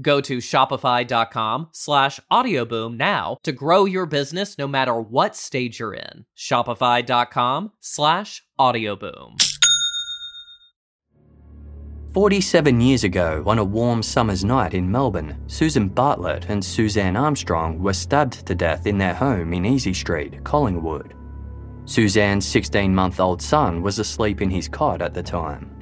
Go to shopify.com slash audioboom now to grow your business no matter what stage you're in. Shopify.com slash audioboom. 47 years ago, on a warm summer's night in Melbourne, Susan Bartlett and Suzanne Armstrong were stabbed to death in their home in Easy Street, Collingwood. Suzanne's 16 month old son was asleep in his cot at the time.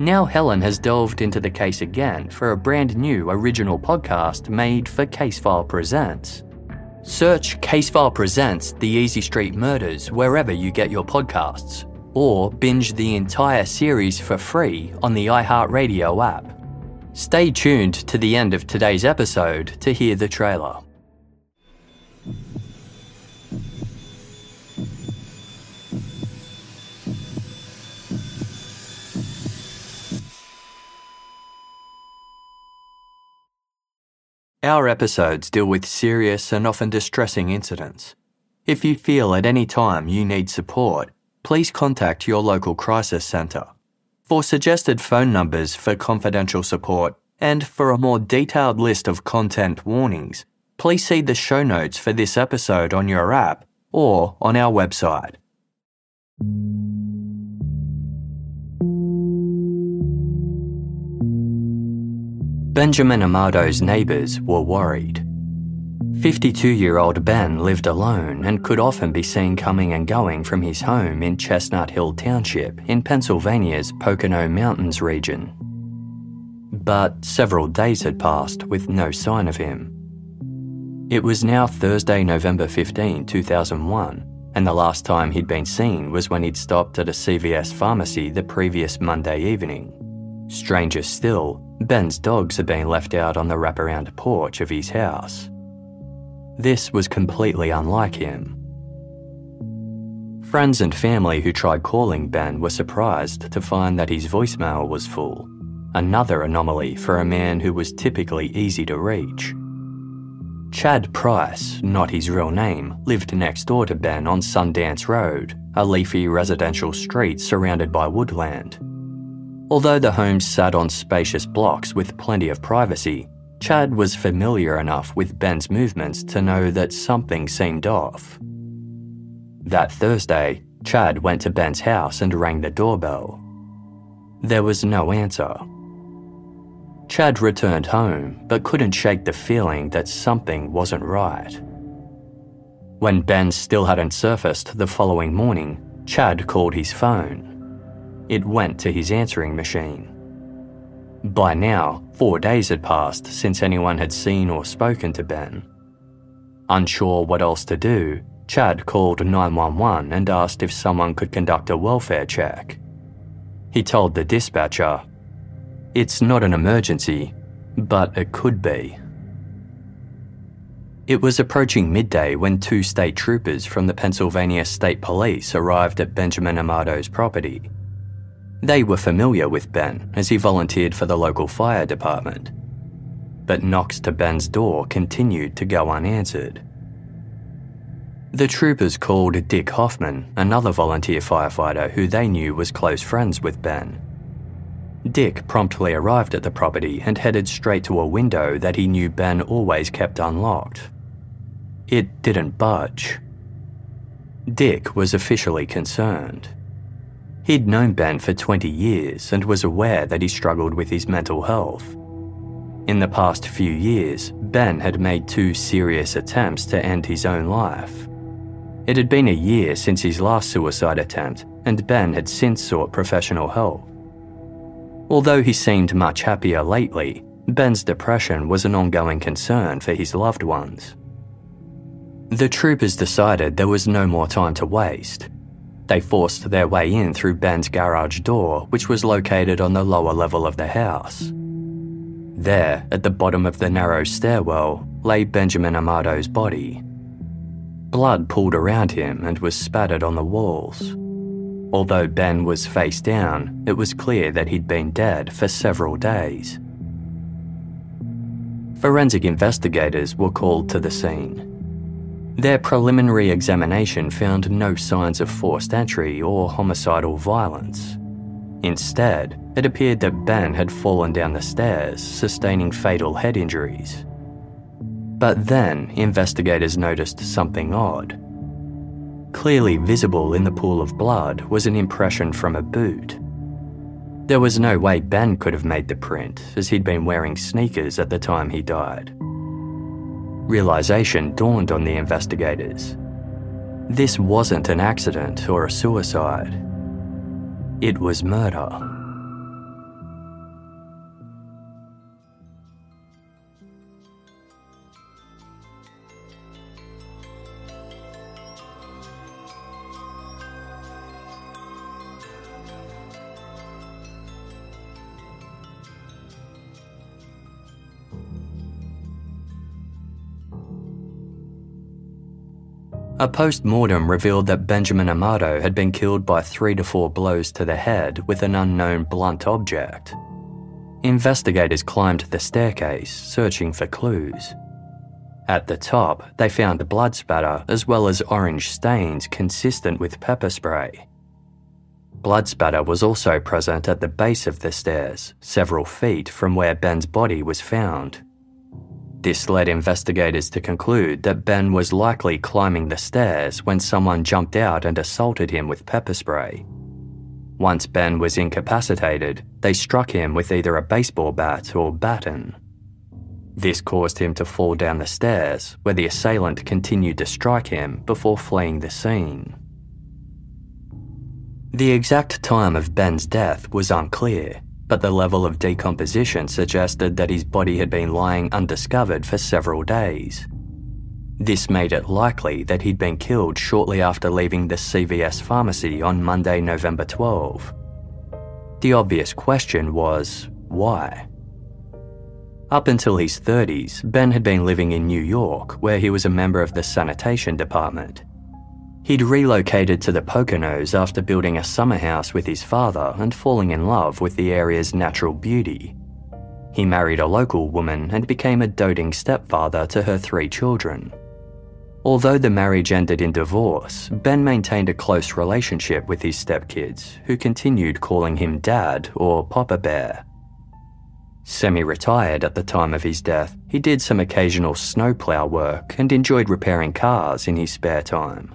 Now Helen has delved into the case again for a brand new original podcast made for Casefile Presents. Search Casefile Presents The Easy Street Murders wherever you get your podcasts, or binge the entire series for free on the iHeartRadio app. Stay tuned to the end of today's episode to hear the trailer. Our episodes deal with serious and often distressing incidents. If you feel at any time you need support, please contact your local crisis centre. For suggested phone numbers for confidential support and for a more detailed list of content warnings, please see the show notes for this episode on your app or on our website. Benjamin Amato's neighbours were worried. 52 year old Ben lived alone and could often be seen coming and going from his home in Chestnut Hill Township in Pennsylvania's Pocono Mountains region. But several days had passed with no sign of him. It was now Thursday, November 15, 2001, and the last time he'd been seen was when he'd stopped at a CVS pharmacy the previous Monday evening. Stranger still, Ben's dogs had been left out on the wraparound porch of his house. This was completely unlike him. Friends and family who tried calling Ben were surprised to find that his voicemail was full, another anomaly for a man who was typically easy to reach. Chad Price, not his real name, lived next door to Ben on Sundance Road, a leafy residential street surrounded by woodland. Although the homes sat on spacious blocks with plenty of privacy, Chad was familiar enough with Ben's movements to know that something seemed off. That Thursday, Chad went to Ben's house and rang the doorbell. There was no answer. Chad returned home but couldn't shake the feeling that something wasn't right. When Ben still hadn't surfaced the following morning, Chad called his phone. It went to his answering machine. By now, four days had passed since anyone had seen or spoken to Ben. Unsure what else to do, Chad called 911 and asked if someone could conduct a welfare check. He told the dispatcher, It's not an emergency, but it could be. It was approaching midday when two state troopers from the Pennsylvania State Police arrived at Benjamin Amato's property. They were familiar with Ben as he volunteered for the local fire department. But knocks to Ben's door continued to go unanswered. The troopers called Dick Hoffman, another volunteer firefighter who they knew was close friends with Ben. Dick promptly arrived at the property and headed straight to a window that he knew Ben always kept unlocked. It didn't budge. Dick was officially concerned. He'd known Ben for 20 years and was aware that he struggled with his mental health. In the past few years, Ben had made two serious attempts to end his own life. It had been a year since his last suicide attempt, and Ben had since sought professional help. Although he seemed much happier lately, Ben's depression was an ongoing concern for his loved ones. The troopers decided there was no more time to waste. They forced their way in through Ben's garage door, which was located on the lower level of the house. There, at the bottom of the narrow stairwell, lay Benjamin Amato's body. Blood pooled around him and was spattered on the walls. Although Ben was face down, it was clear that he'd been dead for several days. Forensic investigators were called to the scene. Their preliminary examination found no signs of forced entry or homicidal violence. Instead, it appeared that Ben had fallen down the stairs, sustaining fatal head injuries. But then, investigators noticed something odd. Clearly visible in the pool of blood was an impression from a boot. There was no way Ben could have made the print, as he'd been wearing sneakers at the time he died. Realization dawned on the investigators. This wasn't an accident or a suicide. It was murder. A post mortem revealed that Benjamin Amato had been killed by three to four blows to the head with an unknown blunt object. Investigators climbed the staircase, searching for clues. At the top, they found blood spatter as well as orange stains consistent with pepper spray. Blood spatter was also present at the base of the stairs, several feet from where Ben's body was found. This led investigators to conclude that Ben was likely climbing the stairs when someone jumped out and assaulted him with pepper spray. Once Ben was incapacitated, they struck him with either a baseball bat or baton. This caused him to fall down the stairs, where the assailant continued to strike him before fleeing the scene. The exact time of Ben's death was unclear, but the level of decomposition suggested that his body had been lying undiscovered for several days. This made it likely that he'd been killed shortly after leaving the CVS pharmacy on Monday, November 12. The obvious question was why? Up until his 30s, Ben had been living in New York, where he was a member of the sanitation department. He'd relocated to the Poconos after building a summer house with his father and falling in love with the area's natural beauty. He married a local woman and became a doting stepfather to her three children. Although the marriage ended in divorce, Ben maintained a close relationship with his stepkids, who continued calling him Dad or Papa Bear. Semi retired at the time of his death, he did some occasional snowplow work and enjoyed repairing cars in his spare time.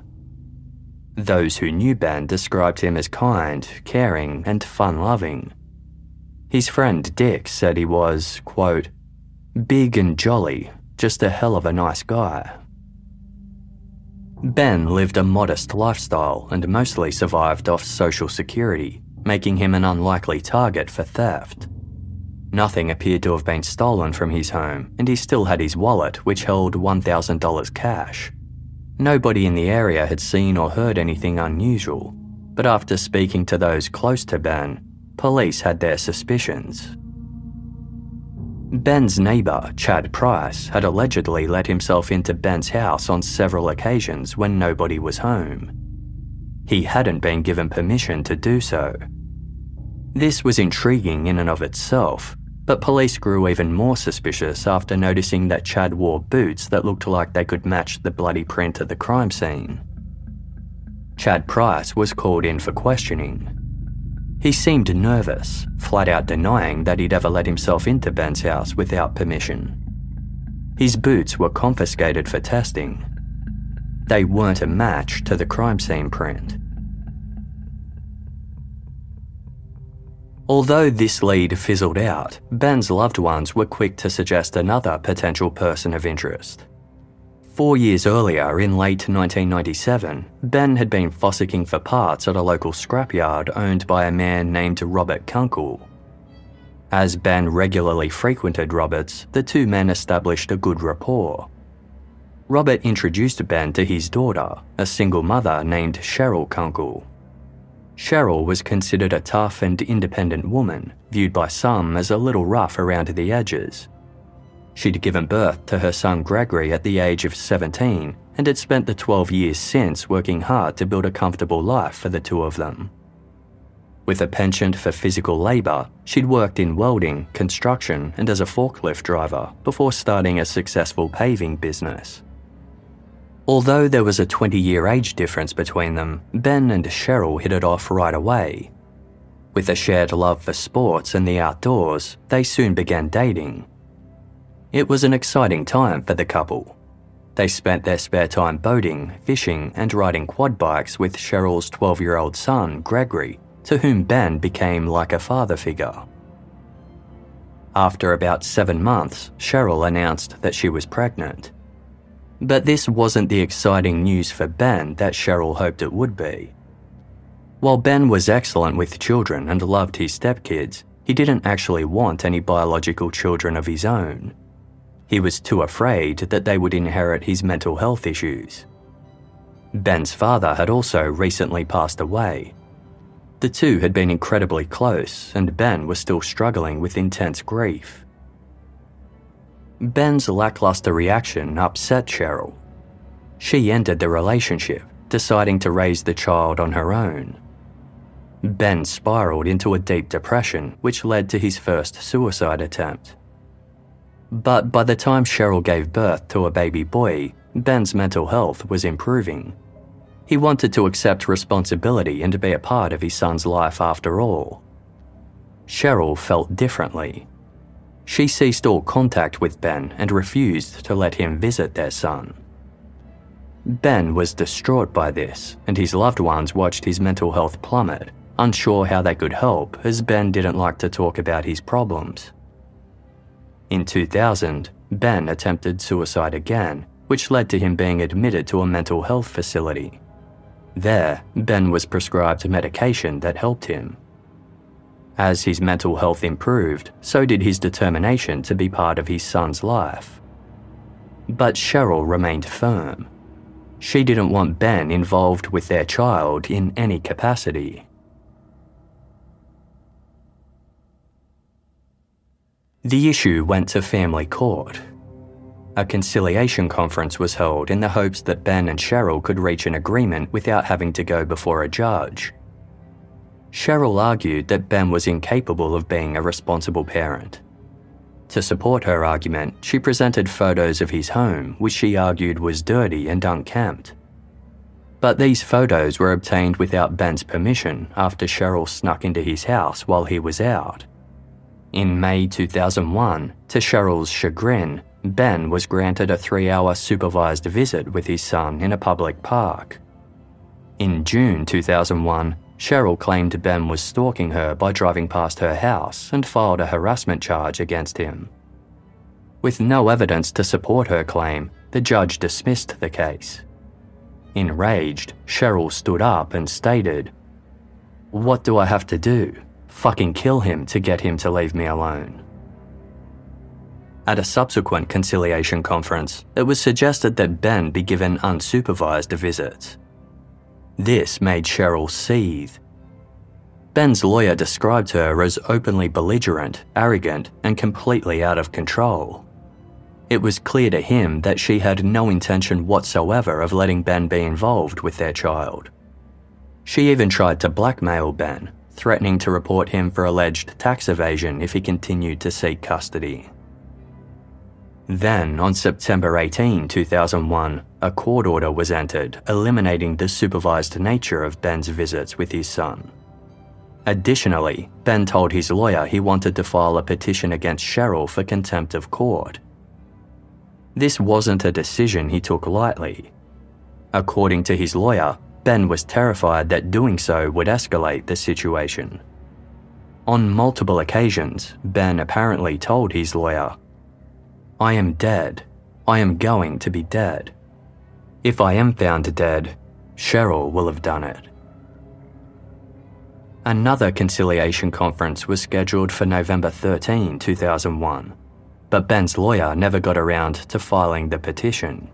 Those who knew Ben described him as kind, caring, and fun loving. His friend Dick said he was, quote, big and jolly, just a hell of a nice guy. Ben lived a modest lifestyle and mostly survived off Social Security, making him an unlikely target for theft. Nothing appeared to have been stolen from his home, and he still had his wallet, which held $1,000 cash. Nobody in the area had seen or heard anything unusual, but after speaking to those close to Ben, police had their suspicions. Ben's neighbour, Chad Price, had allegedly let himself into Ben's house on several occasions when nobody was home. He hadn't been given permission to do so. This was intriguing in and of itself, but police grew even more suspicious after noticing that Chad wore boots that looked like they could match the bloody print at the crime scene. Chad Price was called in for questioning. He seemed nervous, flat out denying that he'd ever let himself into Ben's house without permission. His boots were confiscated for testing. They weren't a match to the crime scene print. Although this lead fizzled out, Ben's loved ones were quick to suggest another potential person of interest. Four years earlier, in late 1997, Ben had been fossicking for parts at a local scrapyard owned by a man named Robert Kunkel. As Ben regularly frequented Robert's, the two men established a good rapport. Robert introduced Ben to his daughter, a single mother named Cheryl Kunkel. Cheryl was considered a tough and independent woman, viewed by some as a little rough around the edges. She'd given birth to her son Gregory at the age of 17 and had spent the 12 years since working hard to build a comfortable life for the two of them. With a penchant for physical labour, she'd worked in welding, construction, and as a forklift driver before starting a successful paving business. Although there was a 20 year age difference between them, Ben and Cheryl hit it off right away. With a shared love for sports and the outdoors, they soon began dating. It was an exciting time for the couple. They spent their spare time boating, fishing, and riding quad bikes with Cheryl's 12 year old son, Gregory, to whom Ben became like a father figure. After about seven months, Cheryl announced that she was pregnant. But this wasn't the exciting news for Ben that Cheryl hoped it would be. While Ben was excellent with children and loved his stepkids, he didn't actually want any biological children of his own. He was too afraid that they would inherit his mental health issues. Ben's father had also recently passed away. The two had been incredibly close, and Ben was still struggling with intense grief. Ben's lackluster reaction upset Cheryl. She ended the relationship, deciding to raise the child on her own. Ben spiraled into a deep depression, which led to his first suicide attempt. But by the time Cheryl gave birth to a baby boy, Ben's mental health was improving. He wanted to accept responsibility and to be a part of his son's life after all. Cheryl felt differently. She ceased all contact with Ben and refused to let him visit their son. Ben was distraught by this, and his loved ones watched his mental health plummet, unsure how they could help as Ben didn't like to talk about his problems. In 2000, Ben attempted suicide again, which led to him being admitted to a mental health facility. There, Ben was prescribed medication that helped him. As his mental health improved, so did his determination to be part of his son's life. But Cheryl remained firm. She didn't want Ben involved with their child in any capacity. The issue went to family court. A conciliation conference was held in the hopes that Ben and Cheryl could reach an agreement without having to go before a judge. Cheryl argued that Ben was incapable of being a responsible parent. To support her argument, she presented photos of his home, which she argued was dirty and unkempt. But these photos were obtained without Ben's permission after Cheryl snuck into his house while he was out. In May 2001, to Cheryl's chagrin, Ben was granted a three hour supervised visit with his son in a public park. In June 2001, Cheryl claimed Ben was stalking her by driving past her house and filed a harassment charge against him. With no evidence to support her claim, the judge dismissed the case. Enraged, Cheryl stood up and stated, What do I have to do? fucking kill him to get him to leave me alone. At a subsequent conciliation conference, it was suggested that Ben be given unsupervised visits. This made Cheryl seethe. Ben's lawyer described her as openly belligerent, arrogant, and completely out of control. It was clear to him that she had no intention whatsoever of letting Ben be involved with their child. She even tried to blackmail Ben, threatening to report him for alleged tax evasion if he continued to seek custody. Then, on September 18, 2001, a court order was entered eliminating the supervised nature of Ben's visits with his son. Additionally, Ben told his lawyer he wanted to file a petition against Cheryl for contempt of court. This wasn't a decision he took lightly. According to his lawyer, Ben was terrified that doing so would escalate the situation. On multiple occasions, Ben apparently told his lawyer, I am dead. I am going to be dead. If I am found dead, Cheryl will have done it. Another conciliation conference was scheduled for November 13, 2001, but Ben's lawyer never got around to filing the petition.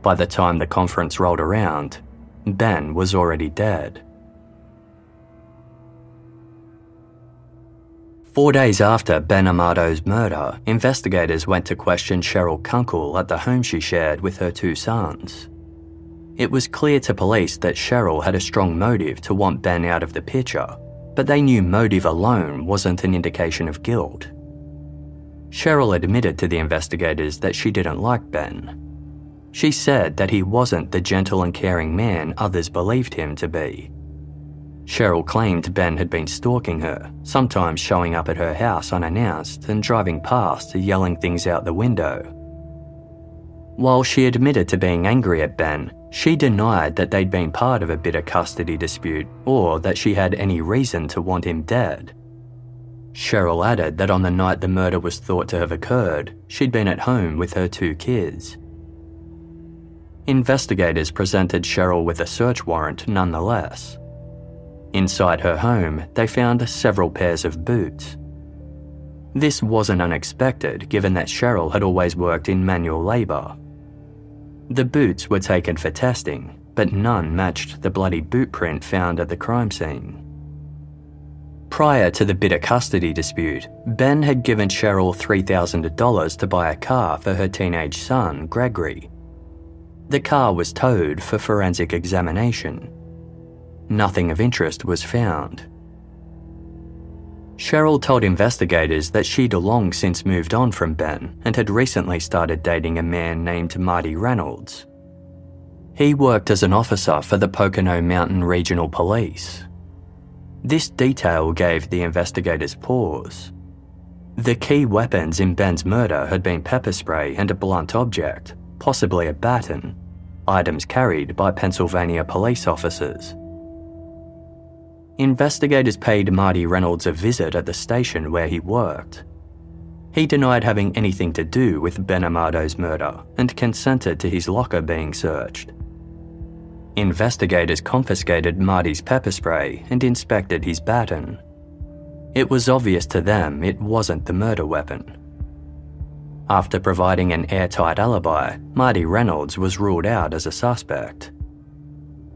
By the time the conference rolled around, Ben was already dead. Four days after Ben Amato's murder, investigators went to question Cheryl Kunkel at the home she shared with her two sons. It was clear to police that Cheryl had a strong motive to want Ben out of the picture, but they knew motive alone wasn't an indication of guilt. Cheryl admitted to the investigators that she didn't like Ben. She said that he wasn't the gentle and caring man others believed him to be. Cheryl claimed Ben had been stalking her, sometimes showing up at her house unannounced and driving past yelling things out the window. While she admitted to being angry at Ben, she denied that they'd been part of a bitter custody dispute or that she had any reason to want him dead. Cheryl added that on the night the murder was thought to have occurred, she'd been at home with her two kids. Investigators presented Cheryl with a search warrant nonetheless. Inside her home, they found several pairs of boots. This wasn't unexpected given that Cheryl had always worked in manual labour. The boots were taken for testing, but none matched the bloody boot print found at the crime scene. Prior to the bitter custody dispute, Ben had given Cheryl $3,000 to buy a car for her teenage son, Gregory. The car was towed for forensic examination. Nothing of interest was found. Cheryl told investigators that she'd long since moved on from Ben and had recently started dating a man named Marty Reynolds. He worked as an officer for the Pocono Mountain Regional Police. This detail gave the investigators pause. The key weapons in Ben's murder had been pepper spray and a blunt object, possibly a baton, items carried by Pennsylvania police officers. Investigators paid Marty Reynolds a visit at the station where he worked. He denied having anything to do with Ben Amato's murder and consented to his locker being searched. Investigators confiscated Marty's pepper spray and inspected his baton. It was obvious to them it wasn't the murder weapon. After providing an airtight alibi, Marty Reynolds was ruled out as a suspect.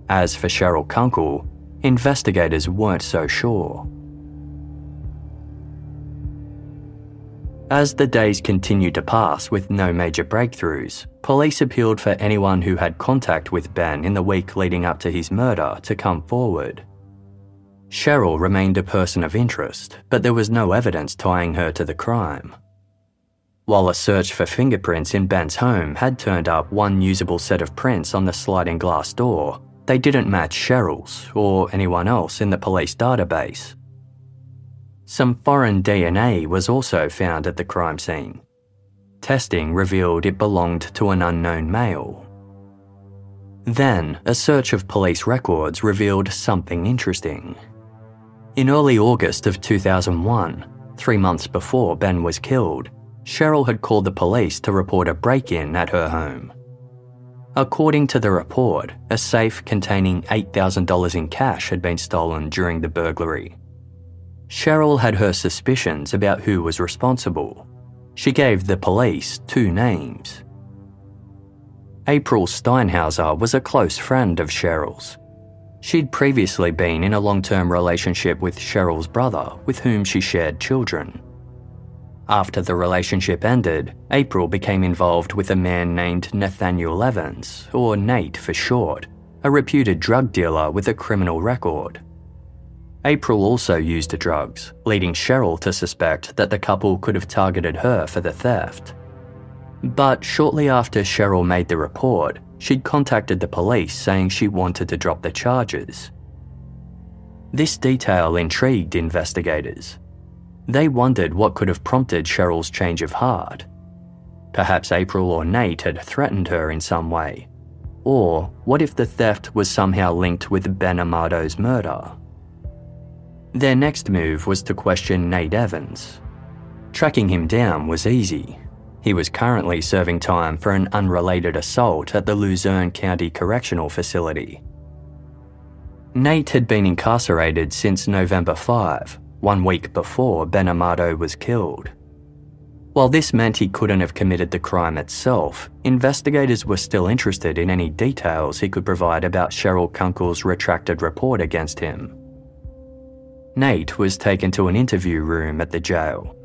As for Cheryl Kunkel, investigators weren't so sure. As the days continued to pass with no major breakthroughs, police appealed for anyone who had contact with Ben in the week leading up to his murder to come forward. Cheryl remained a person of interest, but there was no evidence tying her to the crime. While a search for fingerprints in Ben's home had turned up one usable set of prints on the sliding glass door, they didn't match Cheryl's or anyone else in the police database. Some foreign DNA was also found at the crime scene. Testing revealed it belonged to an unknown male. Then, a search of police records revealed something interesting. In early August of 2001, three months before Ben was killed, Cheryl had called the police to report a break in at her home. According to the report, a safe containing $8,000 in cash had been stolen during the burglary. Cheryl had her suspicions about who was responsible. She gave the police two names. April Steinhauser was a close friend of Cheryl's. She'd previously been in a long term relationship with Cheryl's brother, with whom she shared children. After the relationship ended, April became involved with a man named Nathaniel Evans, or Nate for short, a reputed drug dealer with a criminal record. April also used drugs, leading Cheryl to suspect that the couple could have targeted her for the theft. But shortly after Cheryl made the report, she'd contacted the police saying she wanted to drop the charges. This detail intrigued investigators. They wondered what could have prompted Cheryl's change of heart. Perhaps April or Nate had threatened her in some way. Or what if the theft was somehow linked with Ben Amato's murder? Their next move was to question Nate Evans. Tracking him down was easy. He was currently serving time for an unrelated assault at the Luzerne County Correctional Facility. Nate had been incarcerated since November 5, one week before Ben Amato was killed. While this meant he couldn't have committed the crime itself, investigators were still interested in any details he could provide about Cheryl Kunkel's retracted report against him. Nate was taken to an interview room at the jail.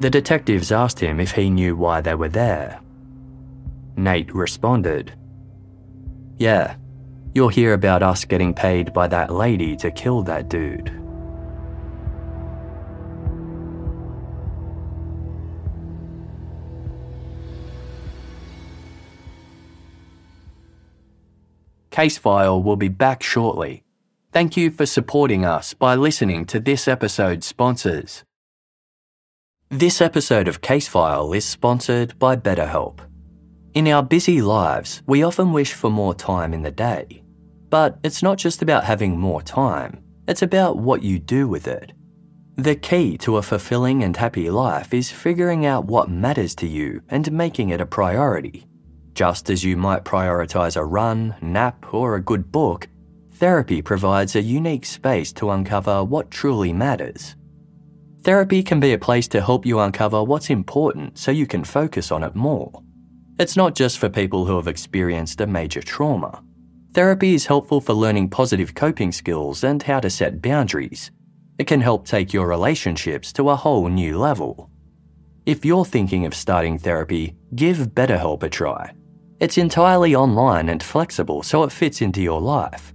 The detectives asked him if he knew why they were there. Nate responded, Yeah, you'll hear about us getting paid by that lady to kill that dude. Casefile will be back shortly. Thank you for supporting us by listening to this episode's sponsors. This episode of Casefile is sponsored by BetterHelp. In our busy lives, we often wish for more time in the day. But it's not just about having more time, it's about what you do with it. The key to a fulfilling and happy life is figuring out what matters to you and making it a priority. Just as you might prioritize a run, nap, or a good book, therapy provides a unique space to uncover what truly matters. Therapy can be a place to help you uncover what's important so you can focus on it more. It's not just for people who have experienced a major trauma. Therapy is helpful for learning positive coping skills and how to set boundaries. It can help take your relationships to a whole new level. If you're thinking of starting therapy, give BetterHelp a try. It's entirely online and flexible so it fits into your life.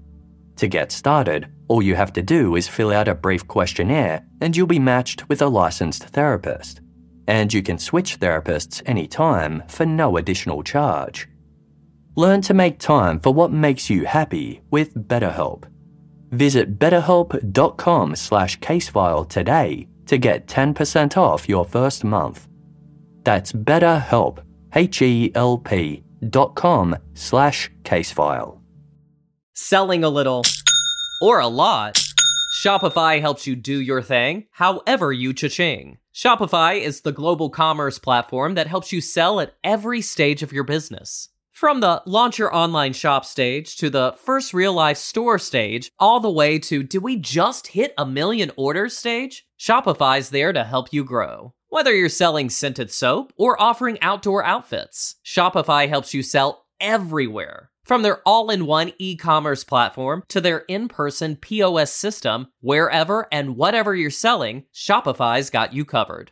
To get started, all you have to do is fill out a brief questionnaire and you'll be matched with a licensed therapist. And you can switch therapists anytime for no additional charge. Learn to make time for what makes you happy with BetterHelp. Visit betterhelp.com slash casefile today to get 10% off your first month. That's betterhelp, H-E-L-P com slash casefile. Selling a little or a lot, Shopify helps you do your thing however you cha-ching. Shopify is the global commerce platform that helps you sell at every stage of your business. From the launch your online shop stage to the first real life store stage, all the way to did we just hit a million orders stage? Shopify's there to help you grow. Whether you're selling scented soap or offering outdoor outfits, Shopify helps you sell everywhere. From their all in one e commerce platform to their in person POS system, wherever and whatever you're selling, Shopify's got you covered.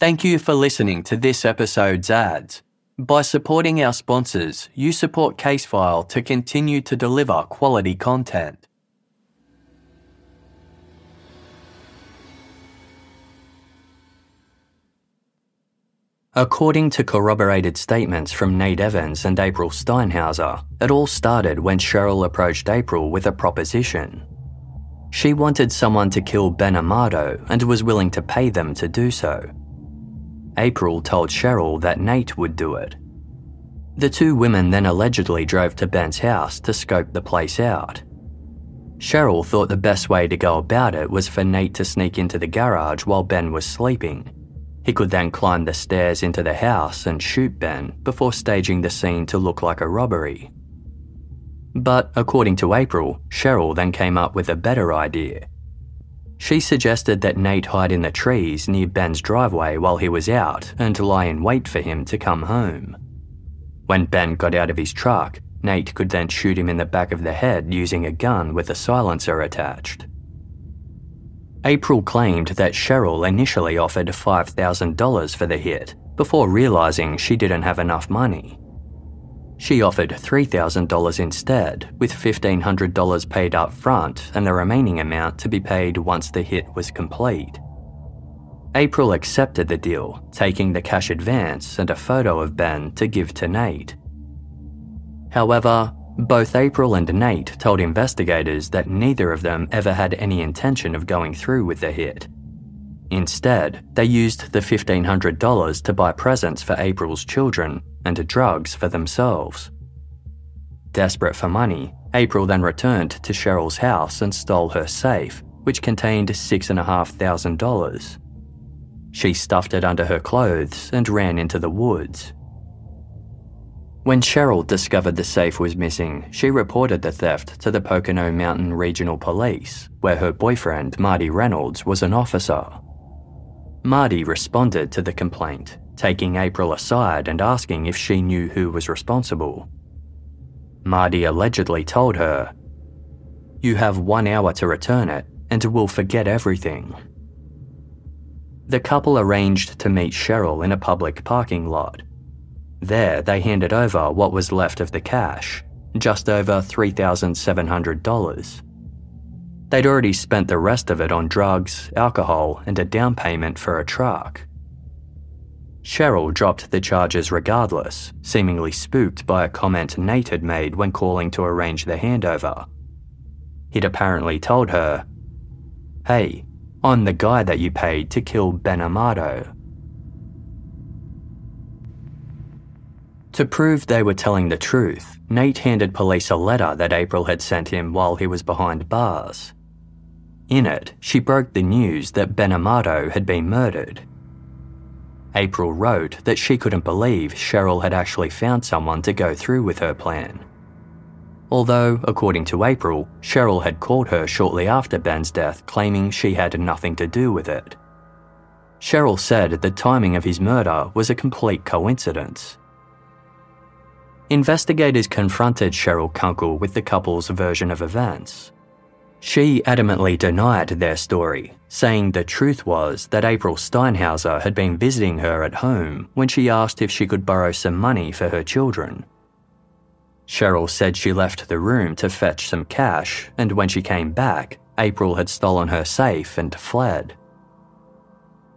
Thank you for listening to this episode's ads. By supporting our sponsors, you support Casefile to continue to deliver quality content. According to corroborated statements from Nate Evans and April Steinhauser, it all started when Cheryl approached April with a proposition. She wanted someone to kill Ben Amato and was willing to pay them to do so. April told Cheryl that Nate would do it. The two women then allegedly drove to Ben's house to scope the place out. Cheryl thought the best way to go about it was for Nate to sneak into the garage while Ben was sleeping. He could then climb the stairs into the house and shoot Ben before staging the scene to look like a robbery. But according to April, Cheryl then came up with a better idea. She suggested that Nate hide in the trees near Ben's driveway while he was out and lie in wait for him to come home. When Ben got out of his truck, Nate could then shoot him in the back of the head using a gun with a silencer attached. April claimed that Cheryl initially offered $5,000 for the hit before realising she didn't have enough money. She offered $3,000 instead, with $1,500 paid up front and the remaining amount to be paid once the hit was complete. April accepted the deal, taking the cash advance and a photo of Ben to give to Nate. However, both April and Nate told investigators that neither of them ever had any intention of going through with the hit. Instead, they used the $1,500 to buy presents for April's children and drugs for themselves. Desperate for money, April then returned to Cheryl's house and stole her safe, which contained $6,500. She stuffed it under her clothes and ran into the woods. When Cheryl discovered the safe was missing, she reported the theft to the Pocono Mountain Regional Police, where her boyfriend, Marty Reynolds, was an officer. Marty responded to the complaint, taking April aside and asking if she knew who was responsible. Marty allegedly told her, You have one hour to return it, and we'll forget everything. The couple arranged to meet Cheryl in a public parking lot. There, they handed over what was left of the cash, just over $3,700. They'd already spent the rest of it on drugs, alcohol, and a down payment for a truck. Cheryl dropped the charges regardless, seemingly spooked by a comment Nate had made when calling to arrange the handover. He'd apparently told her, Hey, I'm the guy that you paid to kill Ben Amato. To prove they were telling the truth, Nate handed police a letter that April had sent him while he was behind bars. In it, she broke the news that Ben Amato had been murdered. April wrote that she couldn't believe Cheryl had actually found someone to go through with her plan. Although, according to April, Cheryl had called her shortly after Ben's death claiming she had nothing to do with it. Cheryl said the timing of his murder was a complete coincidence. Investigators confronted Cheryl Kunkel with the couple's version of events. She adamantly denied their story, saying the truth was that April Steinhauser had been visiting her at home when she asked if she could borrow some money for her children. Cheryl said she left the room to fetch some cash, and when she came back, April had stolen her safe and fled.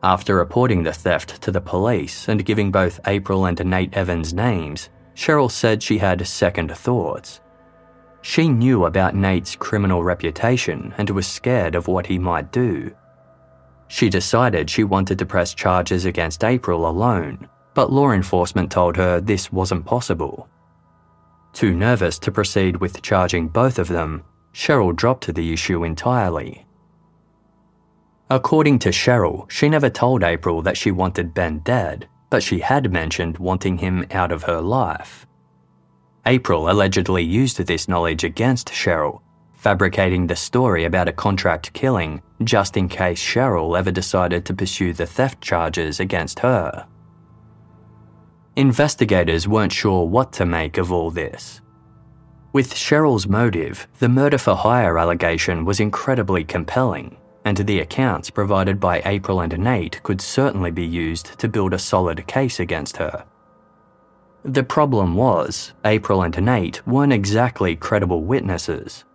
After reporting the theft to the police and giving both April and Nate Evans names, Cheryl said she had second thoughts. She knew about Nate's criminal reputation and was scared of what he might do. She decided she wanted to press charges against April alone, but law enforcement told her this wasn't possible. Too nervous to proceed with charging both of them, Cheryl dropped the issue entirely. According to Cheryl, she never told April that she wanted Ben dead, but she had mentioned wanting him out of her life. April allegedly used this knowledge against Cheryl, fabricating the story about a contract killing just in case Cheryl ever decided to pursue the theft charges against her. Investigators weren't sure what to make of all this. With Cheryl's motive, the murder for hire allegation was incredibly compelling, and the accounts provided by April and Nate could certainly be used to build a solid case against her. The problem was, April and Nate weren't exactly credible witnesses.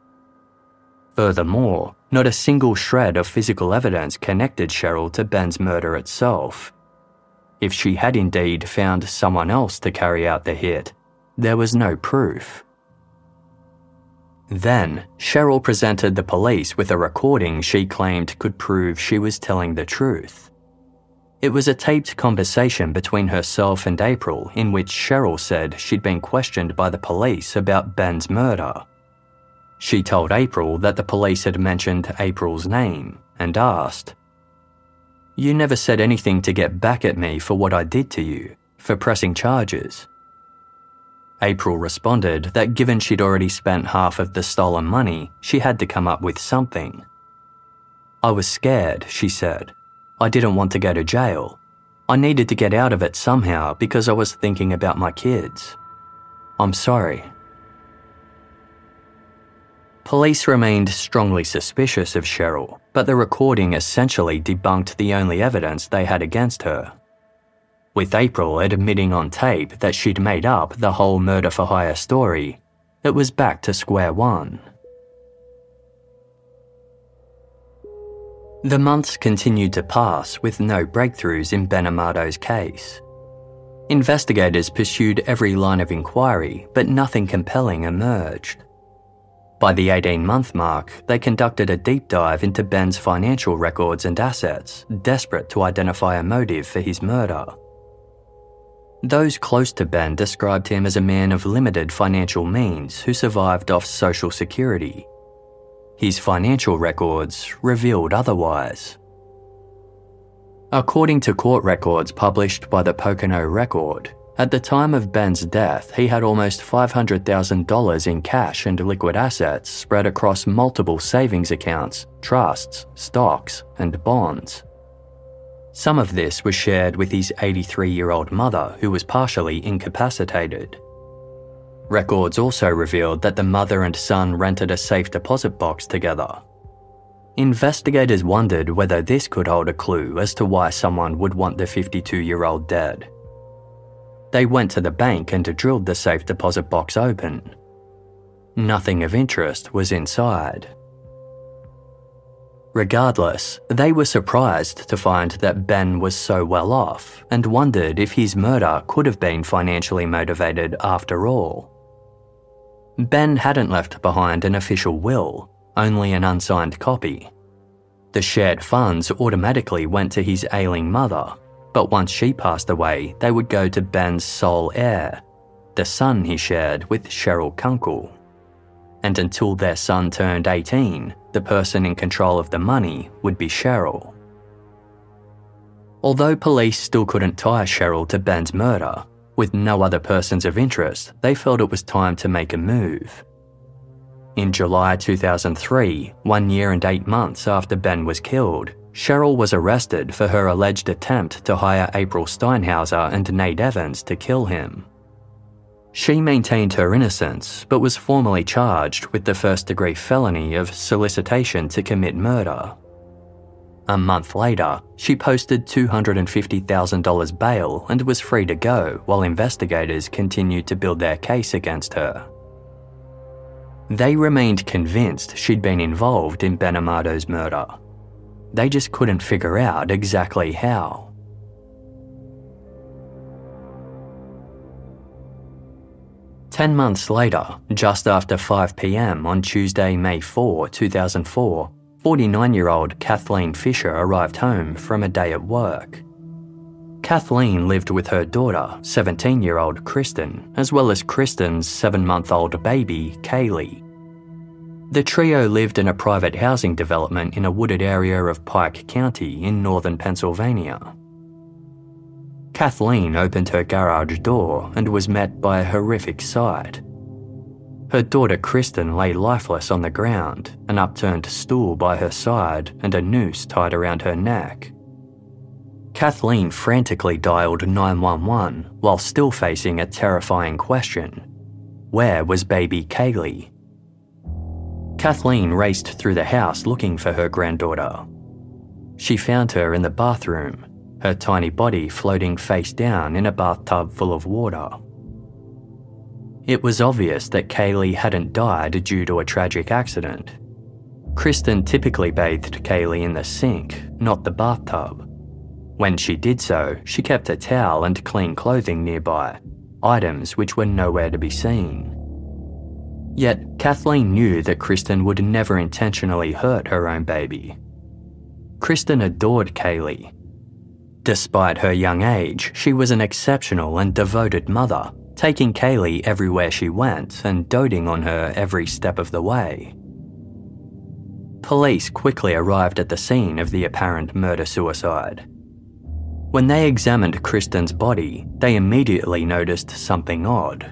Furthermore, not a single shred of physical evidence connected Cheryl to Ben's murder itself. if she had indeed found someone else to carry out the hit, there was no proof. Then, Cheryl presented the police with a recording she claimed could prove she was telling the truth. It was a taped conversation between herself and April in which Cheryl said she'd been questioned by the police about Ben's murder. She told April that the police had mentioned April's name and asked, You never said anything to get back at me for what I did to you, for pressing charges. April responded that given she'd already spent half of the stolen money, she had to come up with something. I was scared, she said. I didn't want to go to jail. I needed to get out of it somehow because I was thinking about my kids. I'm sorry. Police remained strongly suspicious of Cheryl, but the recording essentially debunked the only evidence they had against her with April admitting on tape that she'd made up the whole murder for hire story, it was back to square one. The months continued to pass with no breakthroughs in Ben Amato's case. Investigators pursued every line of inquiry, but nothing compelling emerged. By the 18 month mark, they conducted a deep dive into Ben's financial records and assets, desperate to identify a motive for his murder. Those close to Ben described him as a man of limited financial means who survived off Social Security. His financial records revealed otherwise. According to court records published by the Pocono Record, at the time of Ben's death, he had almost $500,000 in cash and liquid assets spread across multiple savings accounts, trusts, stocks, and bonds. Some of this was shared with his 83 year old mother, who was partially incapacitated. Records also revealed that the mother and son rented a safe deposit box together. Investigators wondered whether this could hold a clue as to why someone would want the 52 year old dead. They went to the bank and drilled the safe deposit box open. Nothing of interest was inside. Regardless, they were surprised to find that Ben was so well off and wondered if his murder could have been financially motivated after all. Ben hadn't left behind an official will, only an unsigned copy. The shared funds automatically went to his ailing mother, but once she passed away, they would go to Ben's sole heir, the son he shared with Cheryl Kunkel and until their son turned 18, the person in control of the money would be Cheryl. Although police still couldn't tie Cheryl to Ben's murder, with no other persons of interest, they felt it was time to make a move. In July 2003, one year and eight months after Ben was killed, Cheryl was arrested for her alleged attempt to hire April Steinhauser and Nate Evans to kill him. She maintained her innocence, but was formally charged with the first degree felony of solicitation to commit murder. A month later, she posted $250,000 bail and was free to go while investigators continued to build their case against her. They remained convinced she'd been involved in Ben Amato's murder. They just couldn't figure out exactly how. 10 months later, just after 5 pm on Tuesday, May 4, 2004, 49 year old Kathleen Fisher arrived home from a day at work. Kathleen lived with her daughter, 17 year old Kristen, as well as Kristen's 7 month old baby, Kaylee. The trio lived in a private housing development in a wooded area of Pike County in northern Pennsylvania. Kathleen opened her garage door and was met by a horrific sight. Her daughter Kristen lay lifeless on the ground, an upturned stool by her side, and a noose tied around her neck. Kathleen frantically dialed 911 while still facing a terrifying question Where was baby Kaylee? Kathleen raced through the house looking for her granddaughter. She found her in the bathroom, her tiny body floating face down in a bathtub full of water. It was obvious that Kaylee hadn't died due to a tragic accident. Kristen typically bathed Kaylee in the sink, not the bathtub. When she did so, she kept a towel and clean clothing nearby, items which were nowhere to be seen. Yet, Kathleen knew that Kristen would never intentionally hurt her own baby. Kristen adored Kaylee. Despite her young age, she was an exceptional and devoted mother, taking Kaylee everywhere she went and doting on her every step of the way. Police quickly arrived at the scene of the apparent murder suicide. When they examined Kristen's body, they immediately noticed something odd.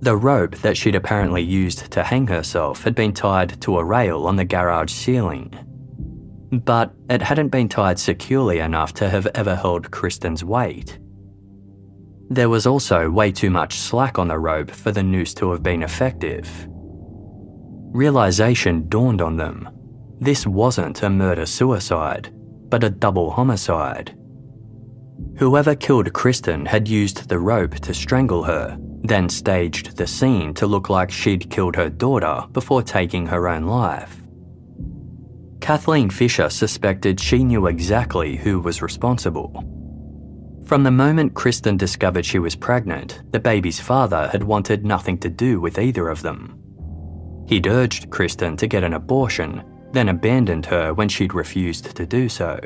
The rope that she'd apparently used to hang herself had been tied to a rail on the garage ceiling. But it hadn't been tied securely enough to have ever held Kristen's weight. There was also way too much slack on the rope for the noose to have been effective. Realization dawned on them. This wasn't a murder suicide, but a double homicide. Whoever killed Kristen had used the rope to strangle her then staged the scene to look like she'd killed her daughter before taking her own life. Kathleen Fisher suspected she knew exactly who was responsible. From the moment Kristen discovered she was pregnant, the baby's father had wanted nothing to do with either of them. He'd urged Kristen to get an abortion, then abandoned her when she'd refused to do so.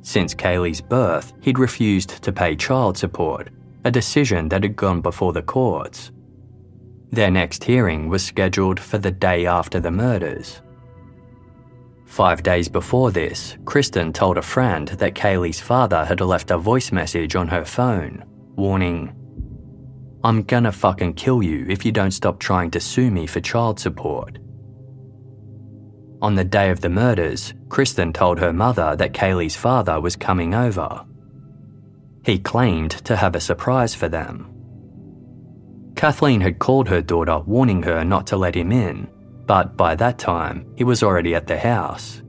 Since Kaylee's birth, he'd refused to pay child support a decision that had gone before the courts. Their next hearing was scheduled for the day after the murders. Five days before this, Kristen told a friend that Kaylee's father had left a voice message on her phone, warning, I'm gonna fucking kill you if you don't stop trying to sue me for child support. On the day of the murders, Kristen told her mother that Kaylee's father was coming over. He claimed to have a surprise for them. Kathleen had called her daughter, warning her not to let him in, but by that time, he was already at the house.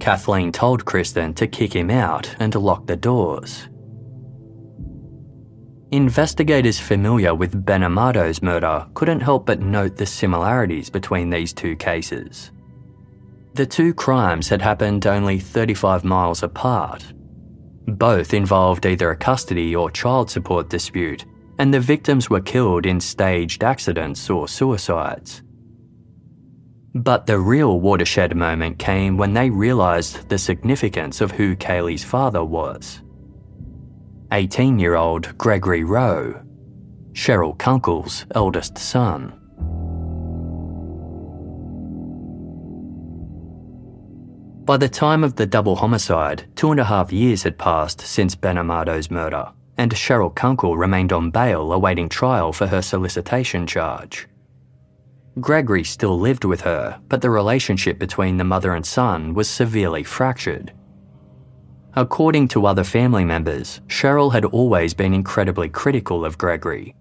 Kathleen told Kristen to kick him out and lock the doors. Investigators familiar with Ben Amato's murder couldn't help but note the similarities between these two cases. The two crimes had happened only 35 miles apart, both involved either a custody or child support dispute, and the victims were killed in staged accidents or suicides. But the real watershed moment came when they realised the significance of who Kaylee's father was. 18 year old Gregory Rowe, Cheryl Kunkel's eldest son. By the time of the double homicide, two and a half years had passed since Ben murder, and Cheryl Kunkel remained on bail awaiting trial for her solicitation charge. Gregory still lived with her, but the relationship between the mother and son was severely fractured. According to other family members, Cheryl had always been incredibly critical of Gregory.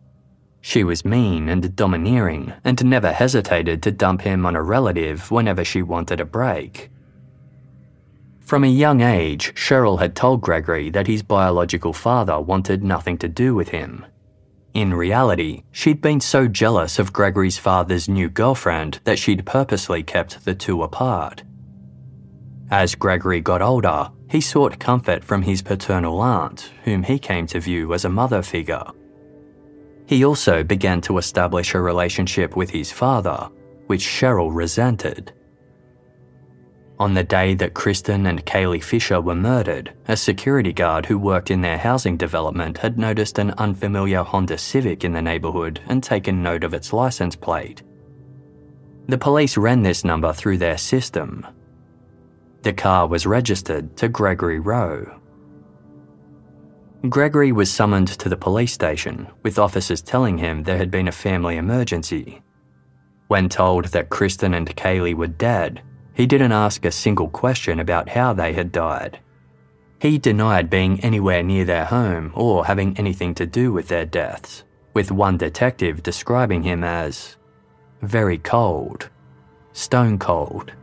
She was mean and domineering and never hesitated to dump him on a relative whenever she wanted a break. From a young age, Cheryl had told Gregory that his biological father wanted nothing to do with him. In reality, she'd been so jealous of Gregory's father's new girlfriend that she'd purposely kept the two apart. As Gregory got older, he sought comfort from his paternal aunt, whom he came to view as a mother figure. He also began to establish a relationship with his father, which Cheryl resented. On the day that Kristen and Kaylee Fisher were murdered, a security guard who worked in their housing development had noticed an unfamiliar Honda Civic in the neighbourhood and taken note of its license plate. The police ran this number through their system. The car was registered to Gregory Rowe. Gregory was summoned to the police station, with officers telling him there had been a family emergency. When told that Kristen and Kaylee were dead, he didn't ask a single question about how they had died. He denied being anywhere near their home or having anything to do with their deaths, with one detective describing him as very cold, stone cold.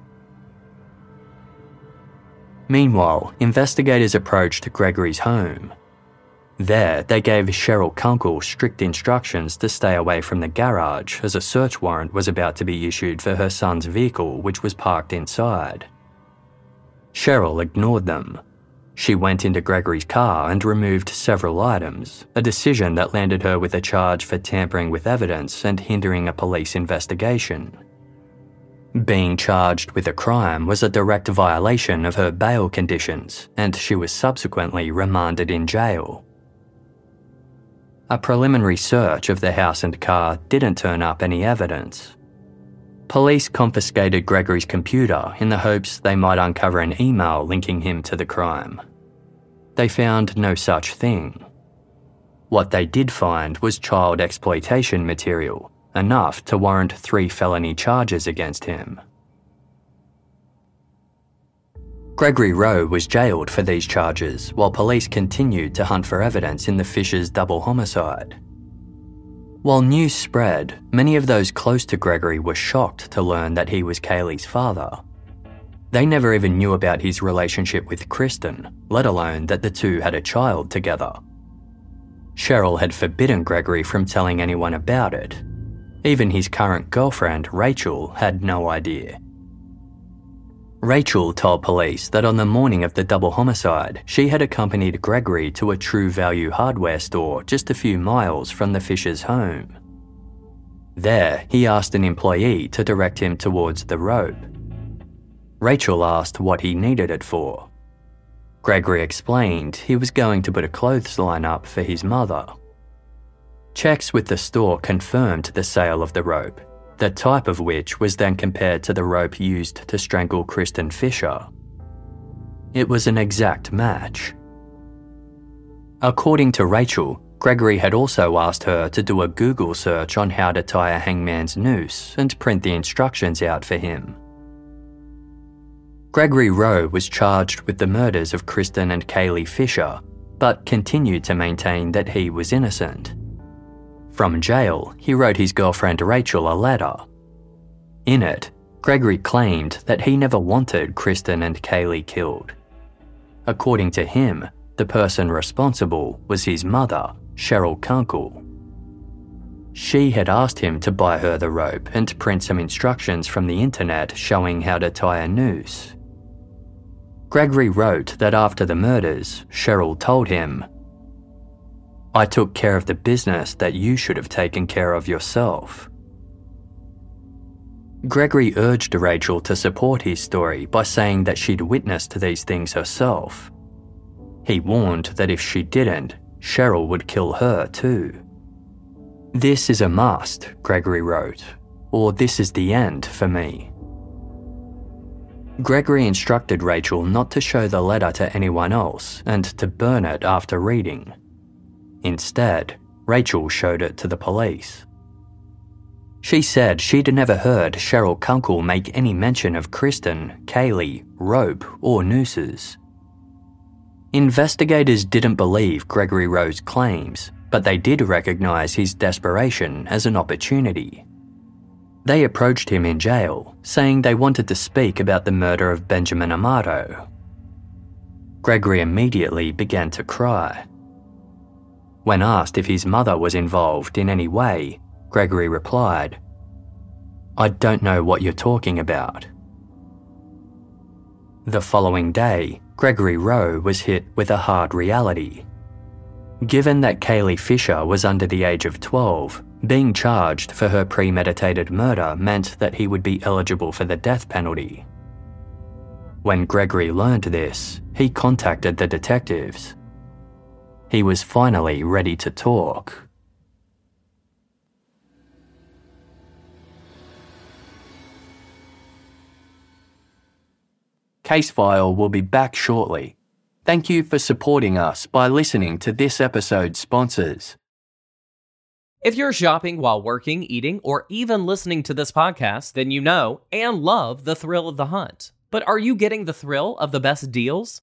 Meanwhile, investigators approached Gregory's home there, they gave Cheryl Kunkel strict instructions to stay away from the garage as a search warrant was about to be issued for her son's vehicle, which was parked inside. Cheryl ignored them. She went into Gregory's car and removed several items, a decision that landed her with a charge for tampering with evidence and hindering a police investigation. Being charged with a crime was a direct violation of her bail conditions, and she was subsequently remanded in jail. A preliminary search of the house and car didn't turn up any evidence. Police confiscated Gregory's computer in the hopes they might uncover an email linking him to the crime. They found no such thing. What they did find was child exploitation material, enough to warrant three felony charges against him. Gregory Rowe was jailed for these charges while police continued to hunt for evidence in the Fishers double homicide. While news spread, many of those close to Gregory were shocked to learn that he was Kaylee's father. They never even knew about his relationship with Kristen, let alone that the two had a child together. Cheryl had forbidden Gregory from telling anyone about it. Even his current girlfriend, Rachel, had no idea. Rachel told police that on the morning of the double homicide, she had accompanied Gregory to a True Value hardware store just a few miles from the Fishers' home. There, he asked an employee to direct him towards the rope. Rachel asked what he needed it for. Gregory explained he was going to put a clothesline up for his mother. Checks with the store confirmed the sale of the rope the type of which was then compared to the rope used to strangle Kristen Fisher. It was an exact match. According to Rachel, Gregory had also asked her to do a Google search on how to tie a hangman's noose and print the instructions out for him. Gregory Rowe was charged with the murders of Kristen and Kaylee Fisher, but continued to maintain that he was innocent. From jail, he wrote his girlfriend Rachel a letter. In it, Gregory claimed that he never wanted Kristen and Kaylee killed. According to him, the person responsible was his mother, Cheryl Kunkel. She had asked him to buy her the rope and print some instructions from the internet showing how to tie a noose. Gregory wrote that after the murders, Cheryl told him I took care of the business that you should have taken care of yourself. Gregory urged Rachel to support his story by saying that she'd witnessed these things herself. He warned that if she didn't, Cheryl would kill her too. This is a must, Gregory wrote, or this is the end for me. Gregory instructed Rachel not to show the letter to anyone else and to burn it after reading. Instead, Rachel showed it to the police. She said she'd never heard Cheryl Kunkel make any mention of Kristen, Kaylee, rope, or nooses. Investigators didn't believe Gregory Rowe's claims, but they did recognise his desperation as an opportunity. They approached him in jail, saying they wanted to speak about the murder of Benjamin Amato. Gregory immediately began to cry. When asked if his mother was involved in any way, Gregory replied, I don't know what you're talking about. The following day, Gregory Rowe was hit with a hard reality. Given that Kaylee Fisher was under the age of 12, being charged for her premeditated murder meant that he would be eligible for the death penalty. When Gregory learned this, he contacted the detectives he was finally ready to talk. Casefile will be back shortly. Thank you for supporting us by listening to this episode's sponsors. If you're shopping while working, eating, or even listening to this podcast, then you know and love the thrill of the hunt. But are you getting the thrill of the best deals?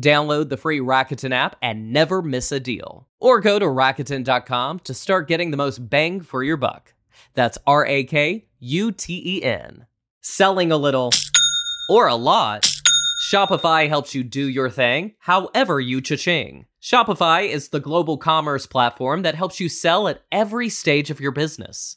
Download the free Rakuten app and never miss a deal. Or go to Rakuten.com to start getting the most bang for your buck. That's R A K U T E N. Selling a little or a lot, Shopify helps you do your thing however you cha-ching. Shopify is the global commerce platform that helps you sell at every stage of your business.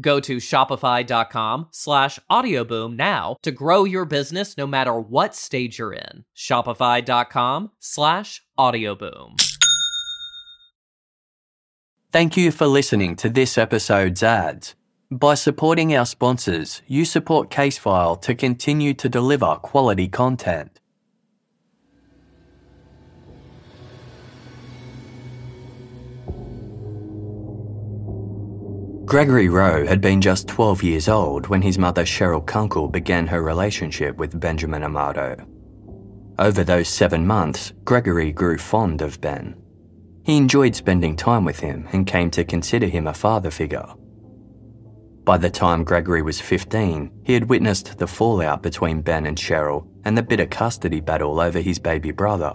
Go to shopify.com slash audioboom now to grow your business no matter what stage you're in. Shopify.com slash audioboom. Thank you for listening to this episode's ads. By supporting our sponsors, you support Casefile to continue to deliver quality content. Gregory Rowe had been just 12 years old when his mother Cheryl Kunkel began her relationship with Benjamin Amato. Over those seven months, Gregory grew fond of Ben. He enjoyed spending time with him and came to consider him a father figure. By the time Gregory was 15, he had witnessed the fallout between Ben and Cheryl and the bitter custody battle over his baby brother.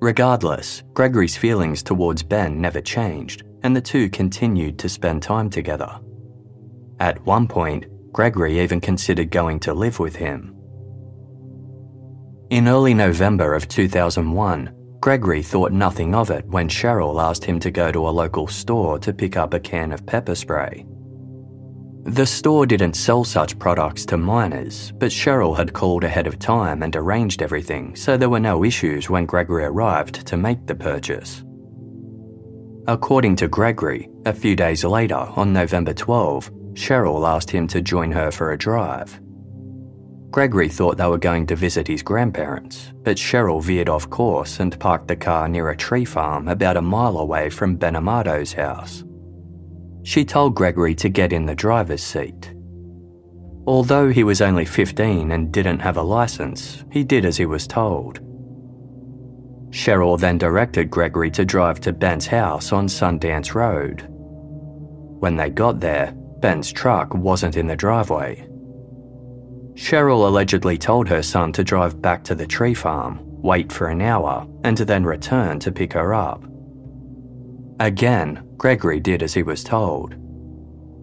Regardless, Gregory's feelings towards Ben never changed, and the two continued to spend time together. At one point, Gregory even considered going to live with him. In early November of 2001, Gregory thought nothing of it when Cheryl asked him to go to a local store to pick up a can of pepper spray. The store didn't sell such products to minors, but Cheryl had called ahead of time and arranged everything so there were no issues when Gregory arrived to make the purchase. According to Gregory, a few days later, on November 12, Cheryl asked him to join her for a drive. Gregory thought they were going to visit his grandparents, but Cheryl veered off course and parked the car near a tree farm about a mile away from Ben Amato's house. She told Gregory to get in the driver's seat. Although he was only 15 and didn't have a license, he did as he was told. Cheryl then directed Gregory to drive to Ben's house on Sundance Road. When they got there, Ben's truck wasn't in the driveway. Cheryl allegedly told her son to drive back to the tree farm, wait for an hour, and to then return to pick her up. Again, Gregory did as he was told.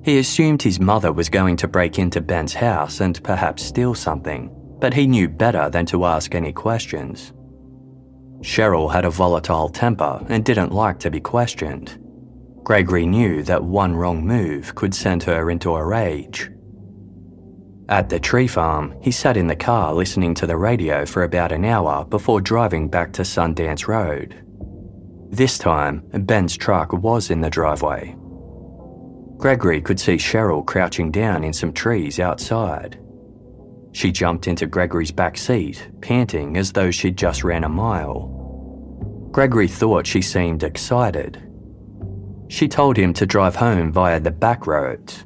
He assumed his mother was going to break into Ben's house and perhaps steal something, but he knew better than to ask any questions. Cheryl had a volatile temper and didn't like to be questioned. Gregory knew that one wrong move could send her into a rage. At the tree farm, he sat in the car listening to the radio for about an hour before driving back to Sundance Road. This time, Ben's truck was in the driveway. Gregory could see Cheryl crouching down in some trees outside. She jumped into Gregory's back seat, panting as though she'd just ran a mile. Gregory thought she seemed excited. She told him to drive home via the back roads.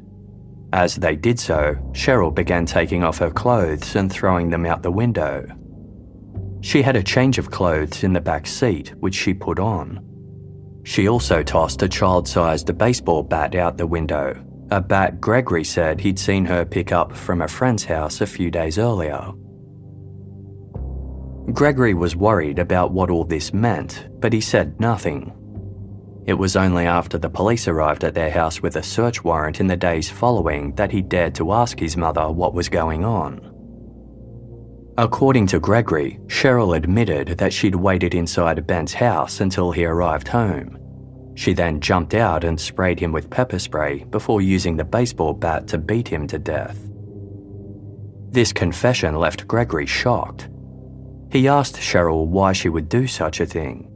As they did so, Cheryl began taking off her clothes and throwing them out the window. She had a change of clothes in the back seat, which she put on. She also tossed a child sized baseball bat out the window a bat Gregory said he'd seen her pick up from a friend's house a few days earlier. Gregory was worried about what all this meant, but he said nothing. It was only after the police arrived at their house with a search warrant in the days following that he dared to ask his mother what was going on. According to Gregory, Cheryl admitted that she'd waited inside Ben's house until he arrived home. She then jumped out and sprayed him with pepper spray before using the baseball bat to beat him to death. This confession left Gregory shocked. He asked Cheryl why she would do such a thing.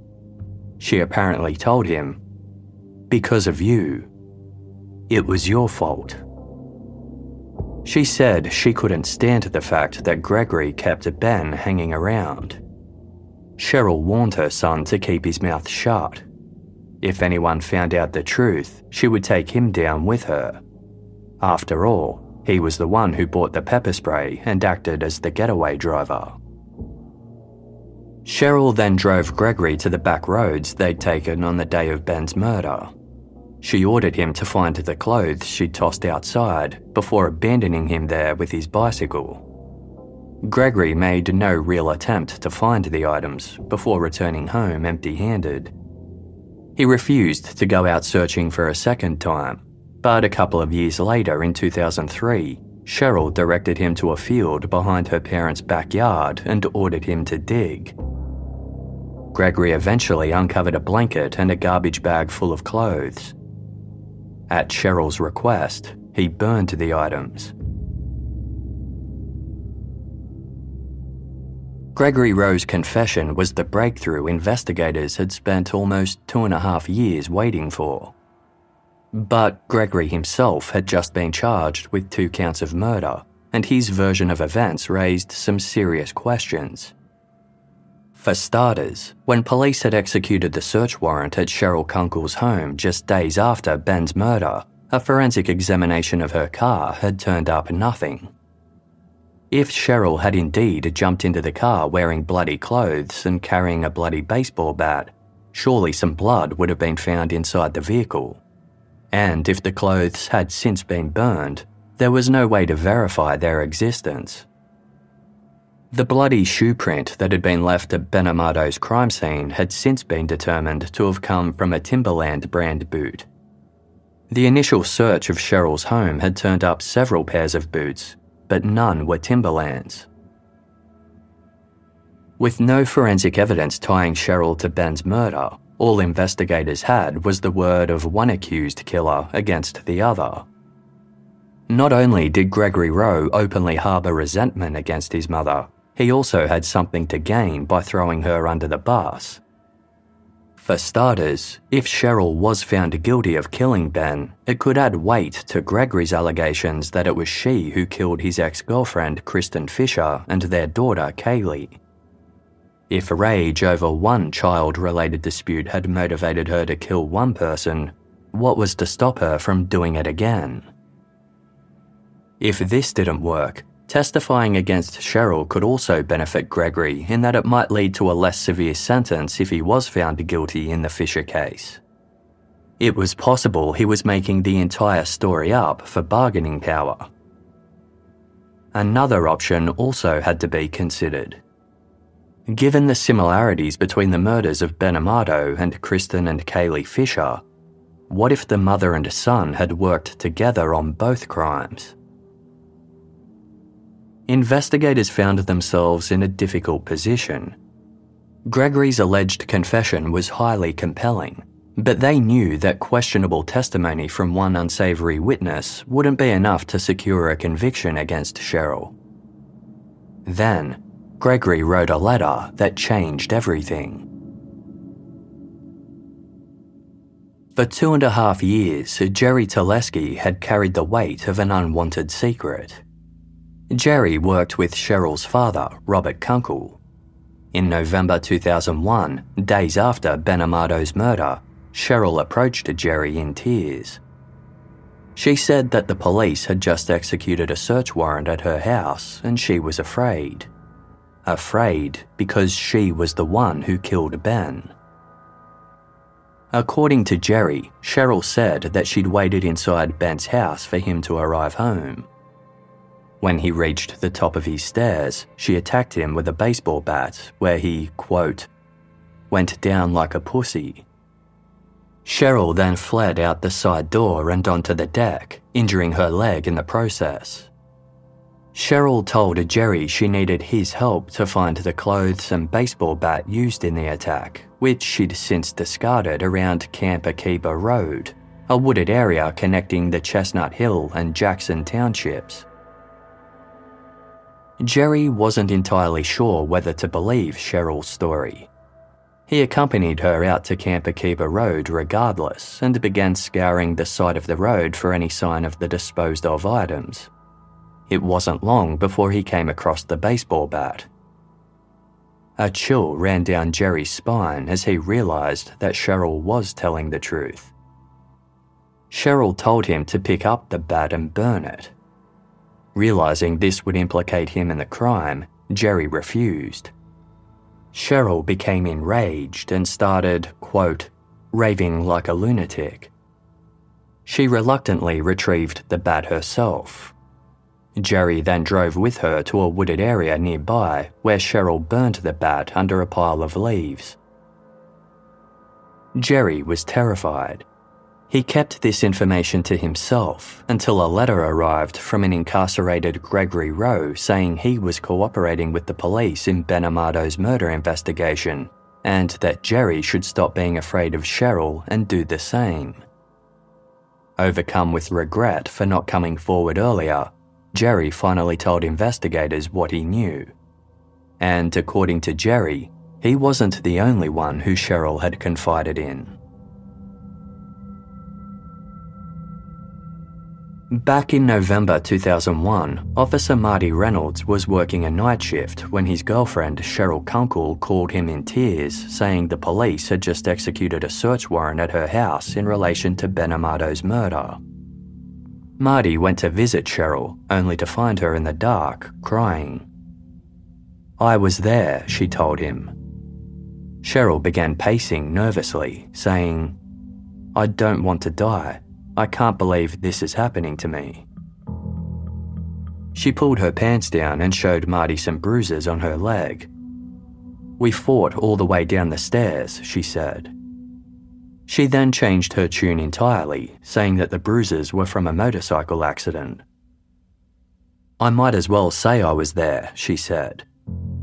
She apparently told him, Because of you. It was your fault. She said she couldn't stand the fact that Gregory kept Ben hanging around. Cheryl warned her son to keep his mouth shut. If anyone found out the truth, she would take him down with her. After all, he was the one who bought the pepper spray and acted as the getaway driver. Cheryl then drove Gregory to the back roads they'd taken on the day of Ben's murder. She ordered him to find the clothes she'd tossed outside before abandoning him there with his bicycle. Gregory made no real attempt to find the items before returning home empty handed. He refused to go out searching for a second time, but a couple of years later in 2003, Cheryl directed him to a field behind her parents' backyard and ordered him to dig. Gregory eventually uncovered a blanket and a garbage bag full of clothes. At Cheryl's request, he burned the items. Gregory Rowe's confession was the breakthrough investigators had spent almost two and a half years waiting for. But Gregory himself had just been charged with two counts of murder, and his version of events raised some serious questions. For starters, when police had executed the search warrant at Cheryl Kunkel's home just days after Ben's murder, a forensic examination of her car had turned up nothing. If Cheryl had indeed jumped into the car wearing bloody clothes and carrying a bloody baseball bat, surely some blood would have been found inside the vehicle. And if the clothes had since been burned, there was no way to verify their existence. The bloody shoe print that had been left at Ben Amato's crime scene had since been determined to have come from a Timberland brand boot. The initial search of Cheryl's home had turned up several pairs of boots, but none were Timberlands. With no forensic evidence tying Cheryl to Ben's murder, all investigators had was the word of one accused killer against the other. Not only did Gregory Rowe openly harbour resentment against his mother, he also had something to gain by throwing her under the bus. For starters, if Cheryl was found guilty of killing Ben, it could add weight to Gregory's allegations that it was she who killed his ex girlfriend Kristen Fisher and their daughter Kaylee. If rage over one child related dispute had motivated her to kill one person, what was to stop her from doing it again? If this didn't work, Testifying against Cheryl could also benefit Gregory in that it might lead to a less severe sentence if he was found guilty in the Fisher case. It was possible he was making the entire story up for bargaining power. Another option also had to be considered. Given the similarities between the murders of Ben Amato and Kristen and Kaylee Fisher, what if the mother and son had worked together on both crimes? Investigators found themselves in a difficult position. Gregory's alleged confession was highly compelling, but they knew that questionable testimony from one unsavory witness wouldn't be enough to secure a conviction against Cheryl. Then, Gregory wrote a letter that changed everything. For two and a half years, Jerry Teleski had carried the weight of an unwanted secret. Jerry worked with Cheryl's father, Robert Kunkel. In November 2001, days after Ben Amato's murder, Cheryl approached Jerry in tears. She said that the police had just executed a search warrant at her house and she was afraid. Afraid because she was the one who killed Ben. According to Jerry, Cheryl said that she'd waited inside Ben's house for him to arrive home. When he reached the top of his stairs, she attacked him with a baseball bat, where he, quote, went down like a pussy. Cheryl then fled out the side door and onto the deck, injuring her leg in the process. Cheryl told Jerry she needed his help to find the clothes and baseball bat used in the attack, which she'd since discarded around Camp Akiba Road, a wooded area connecting the Chestnut Hill and Jackson townships. Jerry wasn't entirely sure whether to believe Cheryl's story. He accompanied her out to Camp Akiba Road regardless and began scouring the side of the road for any sign of the disposed of items. It wasn't long before he came across the baseball bat. A chill ran down Jerry's spine as he realised that Cheryl was telling the truth. Cheryl told him to pick up the bat and burn it. Realising this would implicate him in the crime, Jerry refused. Cheryl became enraged and started, quote, raving like a lunatic. She reluctantly retrieved the bat herself, Jerry then drove with her to a wooded area nearby where Cheryl burnt the bat under a pile of leaves. Jerry was terrified. He kept this information to himself until a letter arrived from an incarcerated Gregory Rowe saying he was cooperating with the police in Ben Amato's murder investigation and that Jerry should stop being afraid of Cheryl and do the same. Overcome with regret for not coming forward earlier, Jerry finally told investigators what he knew. And according to Jerry, he wasn't the only one who Cheryl had confided in. Back in November 2001, Officer Marty Reynolds was working a night shift when his girlfriend Cheryl Kunkel called him in tears saying the police had just executed a search warrant at her house in relation to Ben Amato's murder. Marty went to visit Cheryl, only to find her in the dark, crying. I was there, she told him. Cheryl began pacing nervously, saying, I don't want to die. I can't believe this is happening to me. She pulled her pants down and showed Marty some bruises on her leg. We fought all the way down the stairs, she said. She then changed her tune entirely, saying that the bruises were from a motorcycle accident. I might as well say I was there, she said.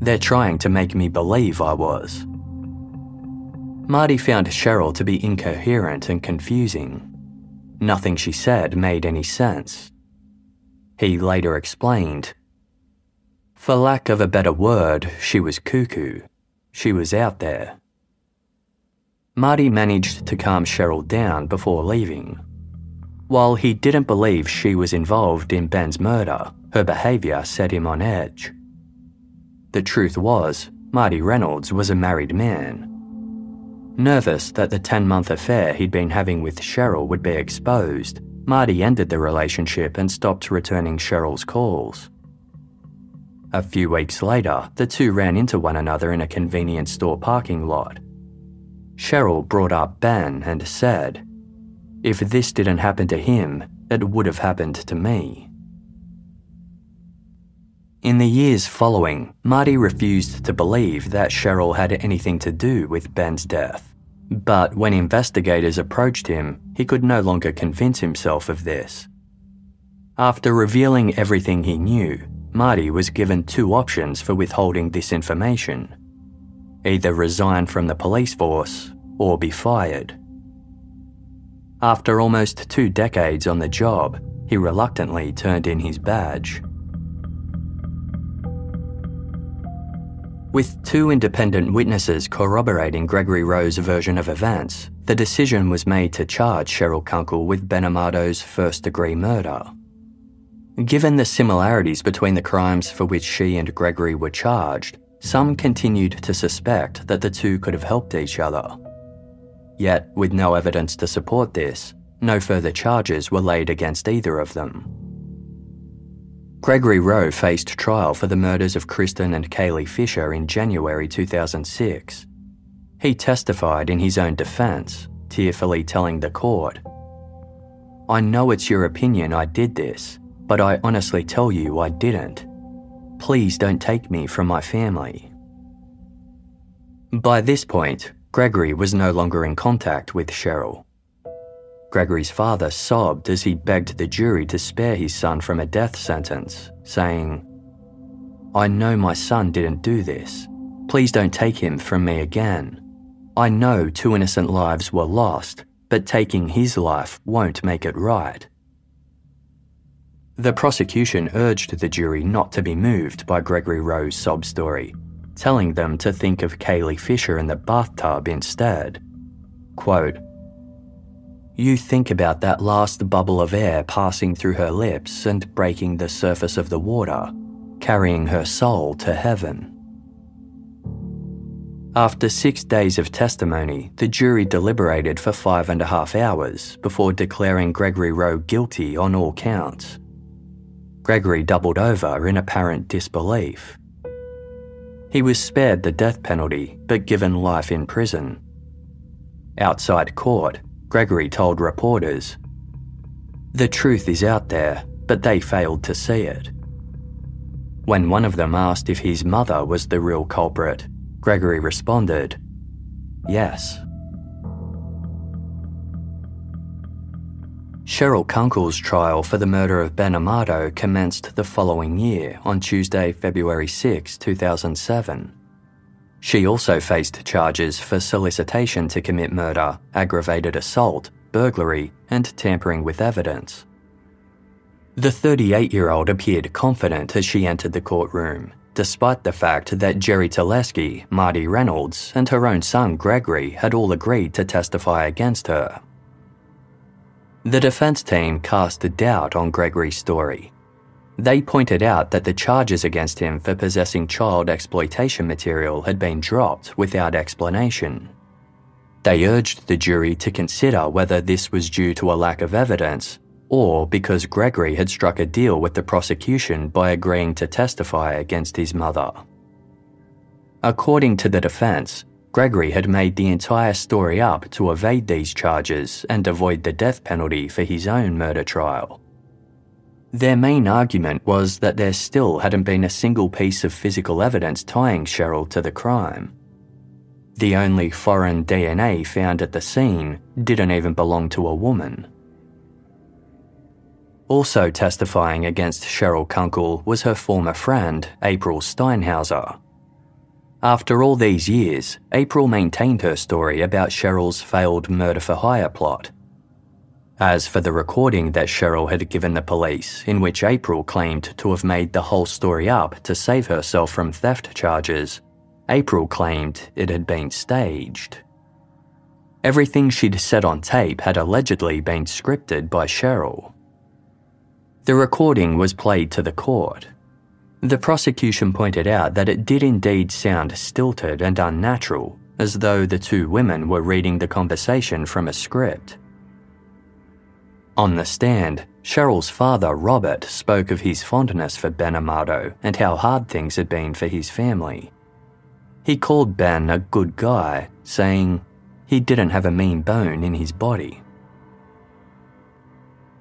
They're trying to make me believe I was. Marty found Cheryl to be incoherent and confusing. Nothing she said made any sense. He later explained For lack of a better word, she was cuckoo. She was out there. Marty managed to calm Cheryl down before leaving. While he didn't believe she was involved in Ben's murder, her behaviour set him on edge. The truth was, Marty Reynolds was a married man. Nervous that the 10 month affair he'd been having with Cheryl would be exposed, Marty ended the relationship and stopped returning Cheryl's calls. A few weeks later, the two ran into one another in a convenience store parking lot. Cheryl brought up Ben and said, If this didn't happen to him, it would have happened to me. In the years following, Marty refused to believe that Cheryl had anything to do with Ben's death. But when investigators approached him, he could no longer convince himself of this. After revealing everything he knew, Marty was given two options for withholding this information either resign from the police force or be fired. After almost two decades on the job, he reluctantly turned in his badge. With two independent witnesses corroborating Gregory Rowe's version of events, the decision was made to charge Cheryl Kunkel with Ben Amato's first degree murder. Given the similarities between the crimes for which she and Gregory were charged, some continued to suspect that the two could have helped each other. Yet, with no evidence to support this, no further charges were laid against either of them. Gregory Rowe faced trial for the murders of Kristen and Kaylee Fisher in January 2006. He testified in his own defense, tearfully telling the court, I know it's your opinion I did this, but I honestly tell you I didn't. Please don't take me from my family. By this point, Gregory was no longer in contact with Cheryl, Gregory's father sobbed as he begged the jury to spare his son from a death sentence, saying, I know my son didn't do this. Please don't take him from me again. I know two innocent lives were lost, but taking his life won't make it right. The prosecution urged the jury not to be moved by Gregory Rowe's sob story, telling them to think of Kaylee Fisher in the bathtub instead. Quote, you think about that last bubble of air passing through her lips and breaking the surface of the water, carrying her soul to heaven. After six days of testimony, the jury deliberated for five and a half hours before declaring Gregory Rowe guilty on all counts. Gregory doubled over in apparent disbelief. He was spared the death penalty but given life in prison. Outside court, Gregory told reporters. The truth is out there, but they failed to see it. When one of them asked if his mother was the real culprit, Gregory responded, Yes. Cheryl Kunkel's trial for the murder of Ben Amato commenced the following year on Tuesday, February 6, 2007. She also faced charges for solicitation to commit murder, aggravated assault, burglary, and tampering with evidence. The 38 year old appeared confident as she entered the courtroom, despite the fact that Jerry Teleski, Marty Reynolds, and her own son Gregory had all agreed to testify against her. The defense team cast doubt on Gregory's story they pointed out that the charges against him for possessing child exploitation material had been dropped without explanation. They urged the jury to consider whether this was due to a lack of evidence or because Gregory had struck a deal with the prosecution by agreeing to testify against his mother. According to the defense, Gregory had made the entire story up to evade these charges and avoid the death penalty for his own murder trial. Their main argument was that there still hadn't been a single piece of physical evidence tying Cheryl to the crime. The only foreign DNA found at the scene didn't even belong to a woman. Also testifying against Cheryl Kunkel was her former friend, April Steinhauser. After all these years, April maintained her story about Cheryl's failed murder for hire plot as for the recording that Cheryl had given the police, in which April claimed to have made the whole story up to save herself from theft charges, April claimed it had been staged. Everything she'd said on tape had allegedly been scripted by Cheryl. The recording was played to the court. The prosecution pointed out that it did indeed sound stilted and unnatural, as though the two women were reading the conversation from a script. On the stand, Cheryl's father, Robert, spoke of his fondness for Ben Amato and how hard things had been for his family. He called Ben a good guy, saying he didn't have a mean bone in his body.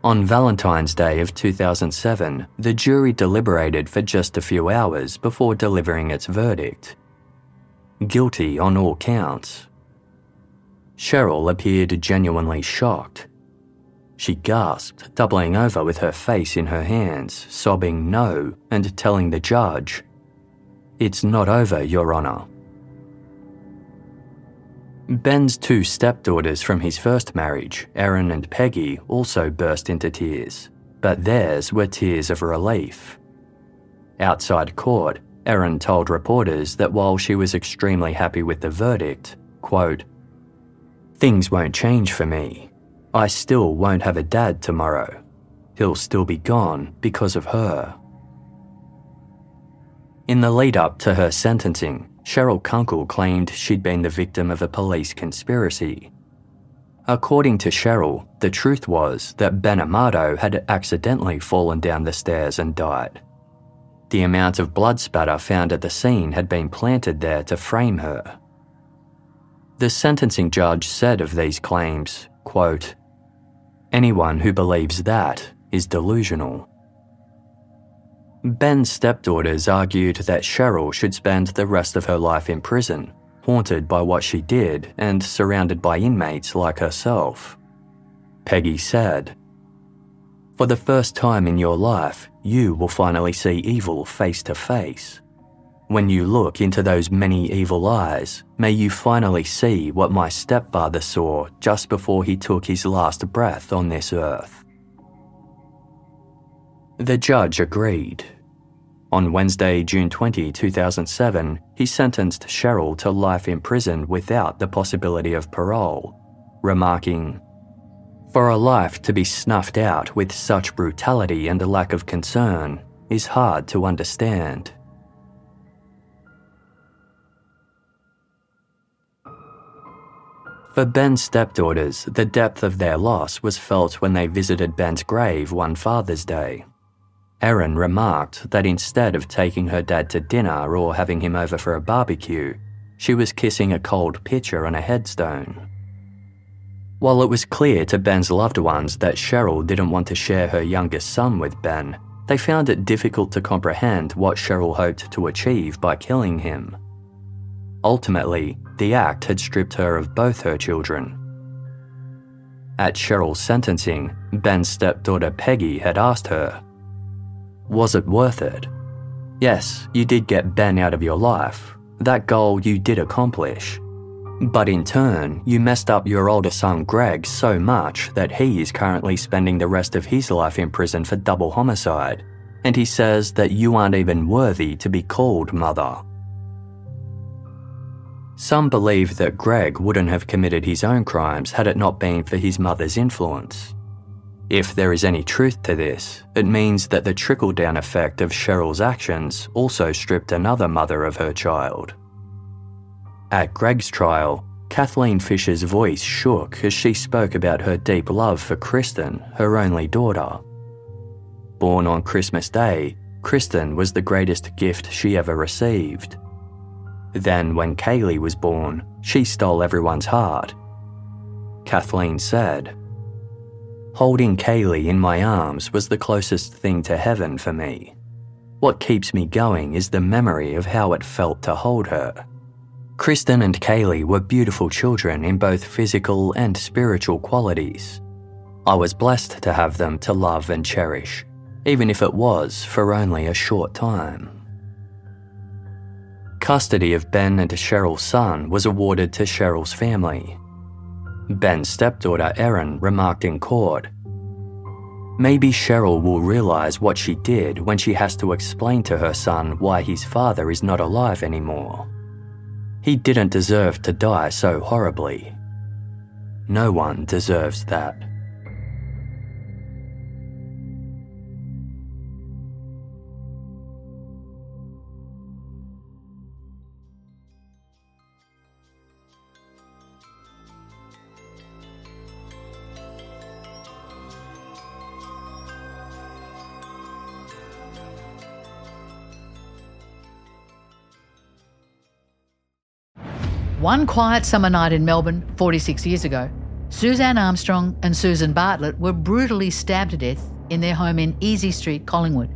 On Valentine's Day of 2007, the jury deliberated for just a few hours before delivering its verdict. Guilty on all counts. Cheryl appeared genuinely shocked she gasped, doubling over with her face in her hands, sobbing no, and telling the judge, It's not over, Your Honour. Ben's two stepdaughters from his first marriage, Erin and Peggy, also burst into tears, but theirs were tears of relief. Outside court, Erin told reporters that while she was extremely happy with the verdict, quote, Things won't change for me. I still won't have a dad tomorrow. He'll still be gone because of her. In the lead up to her sentencing, Cheryl Kunkel claimed she'd been the victim of a police conspiracy. According to Cheryl, the truth was that Ben Amato had accidentally fallen down the stairs and died. The amount of blood spatter found at the scene had been planted there to frame her. The sentencing judge said of these claims, quote, Anyone who believes that is delusional. Ben's stepdaughters argued that Cheryl should spend the rest of her life in prison, haunted by what she did and surrounded by inmates like herself. Peggy said, For the first time in your life, you will finally see evil face to face. When you look into those many evil eyes, may you finally see what my stepfather saw just before he took his last breath on this earth. The judge agreed. On Wednesday, June 20, 2007, he sentenced Cheryl to life in prison without the possibility of parole, remarking, For a life to be snuffed out with such brutality and a lack of concern is hard to understand. For Ben's stepdaughters, the depth of their loss was felt when they visited Ben's grave one Father's Day. Erin remarked that instead of taking her dad to dinner or having him over for a barbecue, she was kissing a cold pitcher on a headstone. While it was clear to Ben's loved ones that Cheryl didn't want to share her youngest son with Ben, they found it difficult to comprehend what Cheryl hoped to achieve by killing him. Ultimately, the act had stripped her of both her children. At Cheryl's sentencing, Ben's stepdaughter Peggy had asked her, Was it worth it? Yes, you did get Ben out of your life. That goal you did accomplish. But in turn, you messed up your older son Greg so much that he is currently spending the rest of his life in prison for double homicide. And he says that you aren't even worthy to be called mother. Some believe that Greg wouldn't have committed his own crimes had it not been for his mother's influence. If there is any truth to this, it means that the trickle down effect of Cheryl's actions also stripped another mother of her child. At Greg's trial, Kathleen Fisher's voice shook as she spoke about her deep love for Kristen, her only daughter. Born on Christmas Day, Kristen was the greatest gift she ever received. Then, when Kaylee was born, she stole everyone's heart. Kathleen said, Holding Kaylee in my arms was the closest thing to heaven for me. What keeps me going is the memory of how it felt to hold her. Kristen and Kaylee were beautiful children in both physical and spiritual qualities. I was blessed to have them to love and cherish, even if it was for only a short time. Custody of Ben and Cheryl's son was awarded to Cheryl's family. Ben's stepdaughter Erin remarked in court Maybe Cheryl will realise what she did when she has to explain to her son why his father is not alive anymore. He didn't deserve to die so horribly. No one deserves that. One quiet summer night in Melbourne, 46 years ago, Suzanne Armstrong and Susan Bartlett were brutally stabbed to death in their home in Easy Street, Collingwood,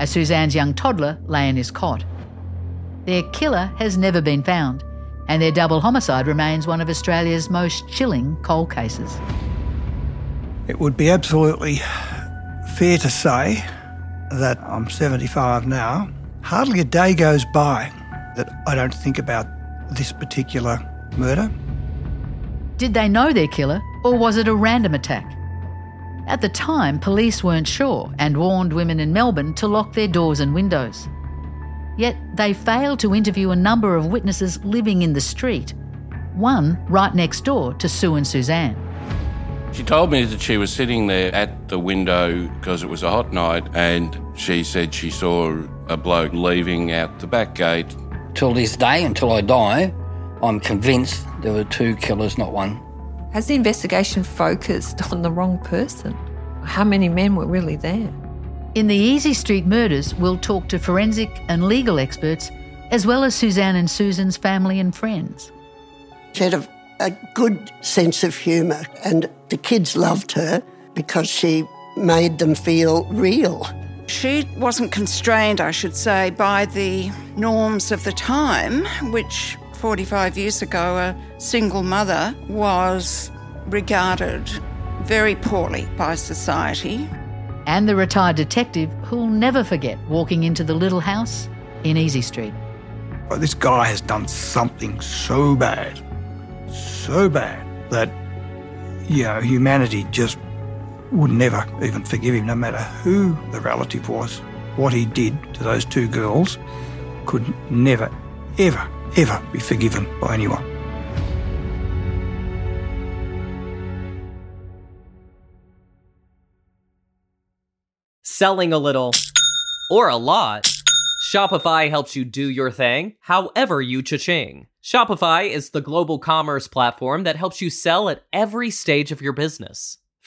as Suzanne's young toddler lay in his cot. Their killer has never been found, and their double homicide remains one of Australia's most chilling cold cases. It would be absolutely fair to say that I'm 75 now. Hardly a day goes by that I don't think about this particular murder. Did they know their killer, or was it a random attack? At the time, police weren't sure and warned women in Melbourne to lock their doors and windows. Yet they failed to interview a number of witnesses living in the street, one right next door to Sue and Suzanne. She told me that she was sitting there at the window because it was a hot night, and she said she saw a bloke leaving out the back gate Till this day, until I die, I'm convinced there were two killers, not one. Has the investigation focused on the wrong person? How many men were really there? In the Easy Street murders, we'll talk to forensic and legal experts, as well as Suzanne and Susan's family and friends. She had a, a good sense of humour, and the kids loved her because she made them feel real. She wasn't constrained, I should say, by the norms of the time, which 45 years ago a single mother was regarded very poorly by society. And the retired detective who'll never forget walking into the little house in Easy Street. This guy has done something so bad, so bad, that, you know, humanity just would never even forgive him, no matter who the relative was. What he did to those two girls could never, ever, ever be forgiven by anyone. Selling a little or a lot, Shopify helps you do your thing however you cha-ching. Shopify is the global commerce platform that helps you sell at every stage of your business.